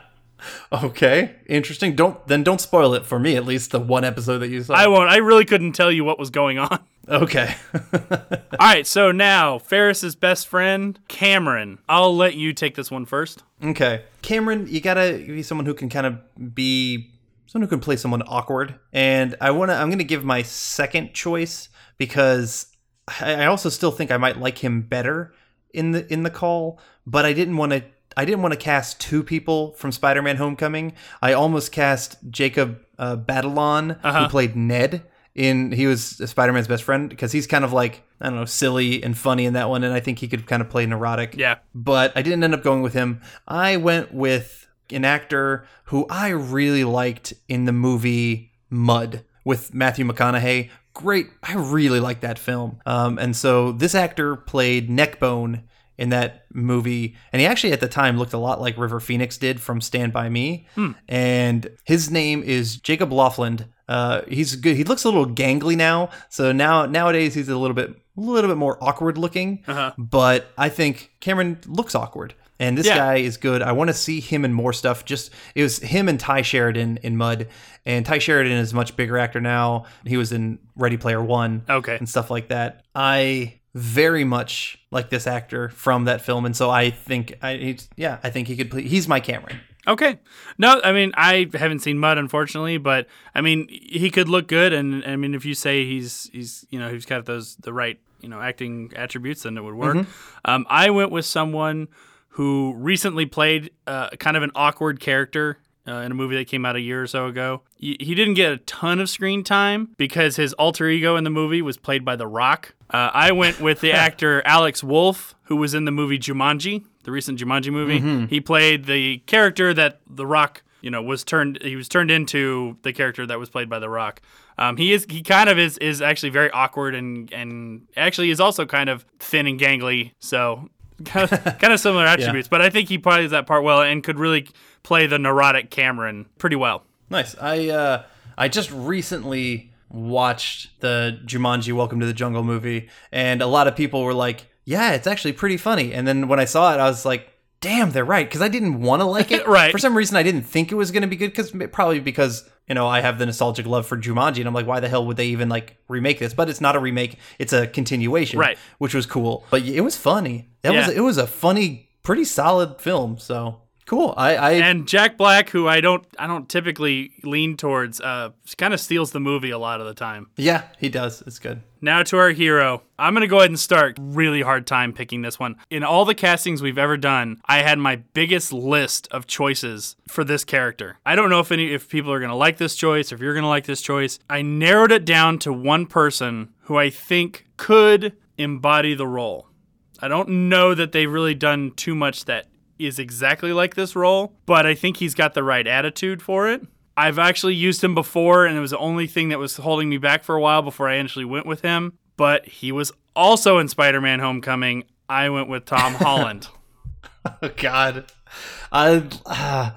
Okay, interesting. Don't then don't spoil it for me. At least the one episode that you saw. I won't. I really couldn't tell you what was going on. Okay. All right, so now Ferris's best friend, Cameron. I'll let you take this one first. Okay. Cameron, you gotta be someone who can kind of be someone who can play someone awkward. And I wanna I'm gonna give my second choice because I I also still think I might like him better in the in the call, but I didn't want to I didn't want to cast two people from Spider-Man Homecoming. I almost cast Jacob uh, Batalon, Uh-huh. who played Ned in he was Spider-Man's best friend because he's kind of like I don't know silly and funny in that one, and I think he could kind of play neurotic Yeah. but I didn't end up going with him. I went with an actor who I really liked in the movie Mud with Matthew McConaughey. Great, I really like that film. Um, and so this actor played Neckbone in that movie, and he actually at the time looked a lot like River Phoenix did from Stand by Me. Hmm. And his name is Jacob Lofland. Uh, he's good. He looks a little gangly now, so now nowadays he's a little bit, a little bit more awkward looking Uh-huh. but I think Cameron looks awkward. And this Yeah. guy is good. I want to see him in more stuff. Just it was him and Tye Sheridan in Mud, and Tye Sheridan is a much bigger actor now. He was in Ready Player One, Okay. and stuff like that. I very much like this actor from that film, and so I think I he's, yeah I think he could play. He's my Cameron. Okay. No, I mean I haven't seen Mud unfortunately, but I mean he could look good, and I mean if you say he's he's you know he's got those the right you know acting attributes, then it would work. Mhm. Um, I went with someone who recently played uh, kind of an awkward character. Uh, in a movie that came out a year or so ago, he, he didn't get a ton of screen time because his alter ego in the movie was played by The Rock. Uh, I went with the actor Alex Wolff, who was in the movie Jumanji, the recent Jumanji movie. Mhm. He played the character that The Rock you know was turned he was turned into the character that was played by The Rock. Um, he is he kind of is is actually very awkward and and actually is also kind of thin and gangly. So kind of, kind of similar attributes, but I think he plays that part well and could really play the neurotic Cameron pretty well. Nice. I uh, I just recently watched the Jumanji Welcome to the Jungle movie, and a lot of people were like, "Yeah, it's actually pretty funny." And then when I saw it, I was like, "Damn, they're right," because I didn't want to like it. Right. For some reason, I didn't think it was going to be good. Because probably because you know I have the nostalgic love for Jumanji, and I'm like, why the hell would they even like remake this? But it's not a remake; it's a continuation, Right. Which was cool, but it was funny. That was it was a funny, pretty solid film. So cool. I, I and Jack Black, who I don't I don't typically lean towards, uh, kind of steals the movie a lot of the time. yeah, he does. It's good. Now to our hero. I'm going to go ahead and start. Really hard time picking this one. In all the castings we've ever done, I had my biggest list of choices for this character. I don't know if any if people are going to like this choice, if you're going to like this choice. I narrowed it down to one person who I think could embody the role. I don't know that they've really done too much that is exactly like this role, but I think he's got the right attitude for it. I've actually used him before, and it was the only thing that was holding me back for a while before I actually went with him. But he was also in Spider Man Homecoming. I went with Tom Holland. Oh God, I uh,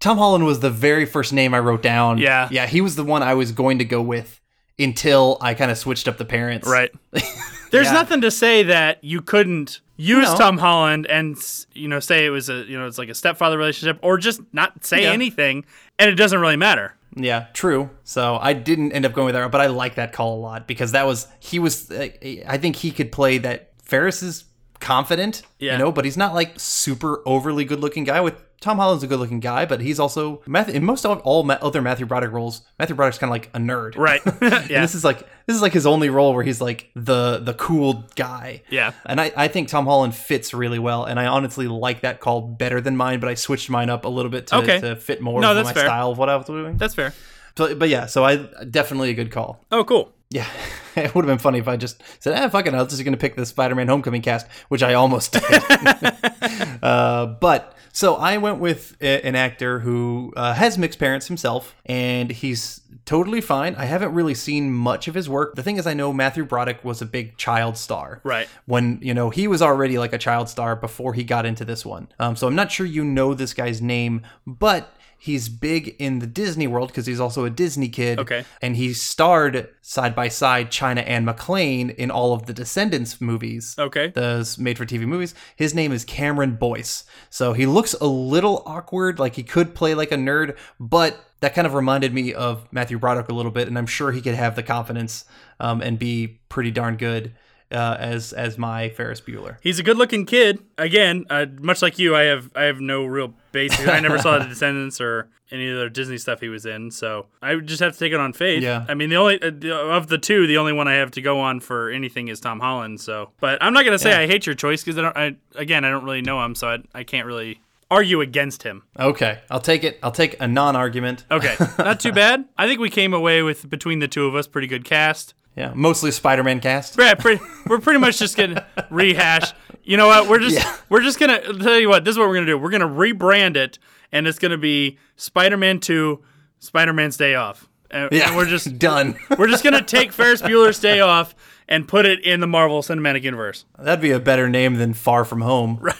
Tom Holland was the very first name I wrote down. Yeah. yeah, he was the one I was going to go with until I kind of switched up the parents. Right. There's Yeah. nothing to say that you couldn't use No. Tom Holland and you know say it was a you know it's like a stepfather relationship or just not say Yeah. anything and it doesn't really matter. Yeah, true. So I didn't end up going with that, but I like that call a lot because that was he was. uh, I think he could play that. Ferris is confident, Yeah. you know, but he's not like super overly good looking guy. With Tom Holland's a good looking guy, but he's also Matthew, in most of all Ma- other Matthew Broderick roles. Matthew Broderick's kind of like a nerd, Right. And yeah. this is like this is like his only role where he's like the the cool guy. Yeah. And I, I think Tom Holland fits really well, and I honestly like that call better than mine, but I switched mine up a little bit to, Okay. to fit more No, that's my fair. style of what I was doing. That's fair. So, but yeah, so I definitely a good call. Oh, cool. Yeah, it would have been funny if I just said, "Ah, fuck it, I'm just going to pick the Spider-Man Homecoming cast," which I almost did. uh, but so I went with a- an actor who uh, has mixed parents himself, and he's totally fine. I haven't really seen much of his work. The thing is, I know Matthew Broderick was a big child star, Right. When you know he was already like a child star before he got into this one. Um, so I'm not sure you know this guy's name, but. He's big in the Disney world because he's also a Disney kid. Okay. And he starred side by side China Anne McClain in all of the Descendants movies. Okay. Those made for TV movies. His name is Cameron Boyce. So he looks a little awkward, like he could play like a nerd, but that kind of reminded me of Matthew Broderick a little bit, and I'm sure he could have the confidence um, and be pretty darn good uh, as as my Ferris Bueller. He's a good-looking kid. Again, uh, much like you, I have I have no real basis. I never saw the Descendants or any other Disney stuff he was in, so I would just have to take it on faith. Yeah. I mean, the only uh, of the two, the only one I have to go on for anything is Tom Holland. So, but I'm not gonna say Yeah. I hate your choice because I don't. I again, I don't really know him, so I, I can't really argue against him. Okay, I'll take it. I'll take a non-argument. Okay, not too bad. I think we came away with between the two of us pretty good cast. Yeah, mostly Spider-Man cast. Yeah, pretty, we're pretty much just gonna rehash. You know what? We're just Yeah. we're just gonna I'll tell you what. This is what we're gonna do. We're gonna rebrand it, and it's gonna be Spider-Man Two, Spider-Man's Day Off. And, Yeah, and we're just done. we're just gonna take Ferris Bueller's Day Off and put it in the Marvel Cinematic Universe. That'd be a better name than Far From Home. Right.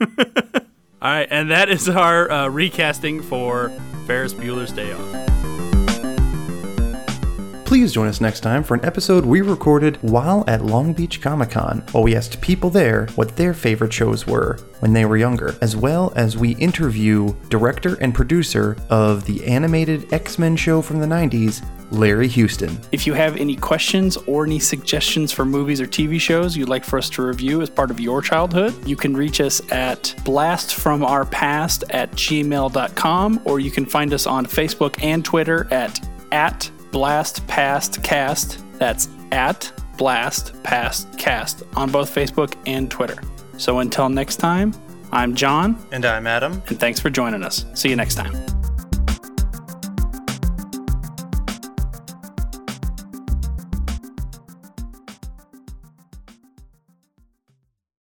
All right, and that is our uh, recasting for Ferris Bueller's Day Off. Please join us next time for an episode we recorded while at Long Beach Comic Con, while we asked people there what their favorite shows were when they were younger, as well as we interview director and producer of the animated X Men show from the 90s, Larry Houston. If you have any questions or any suggestions for movies or TV shows you'd like for us to review as part of your childhood, you can reach us at blastfromourpast at gmail.com or you can find us on Facebook and Twitter at, at blastpastcast. That's at Blast Past Cast on both Facebook and Twitter. So until next time, I'm John. And I'm Adam. And thanks for joining us. See you next time.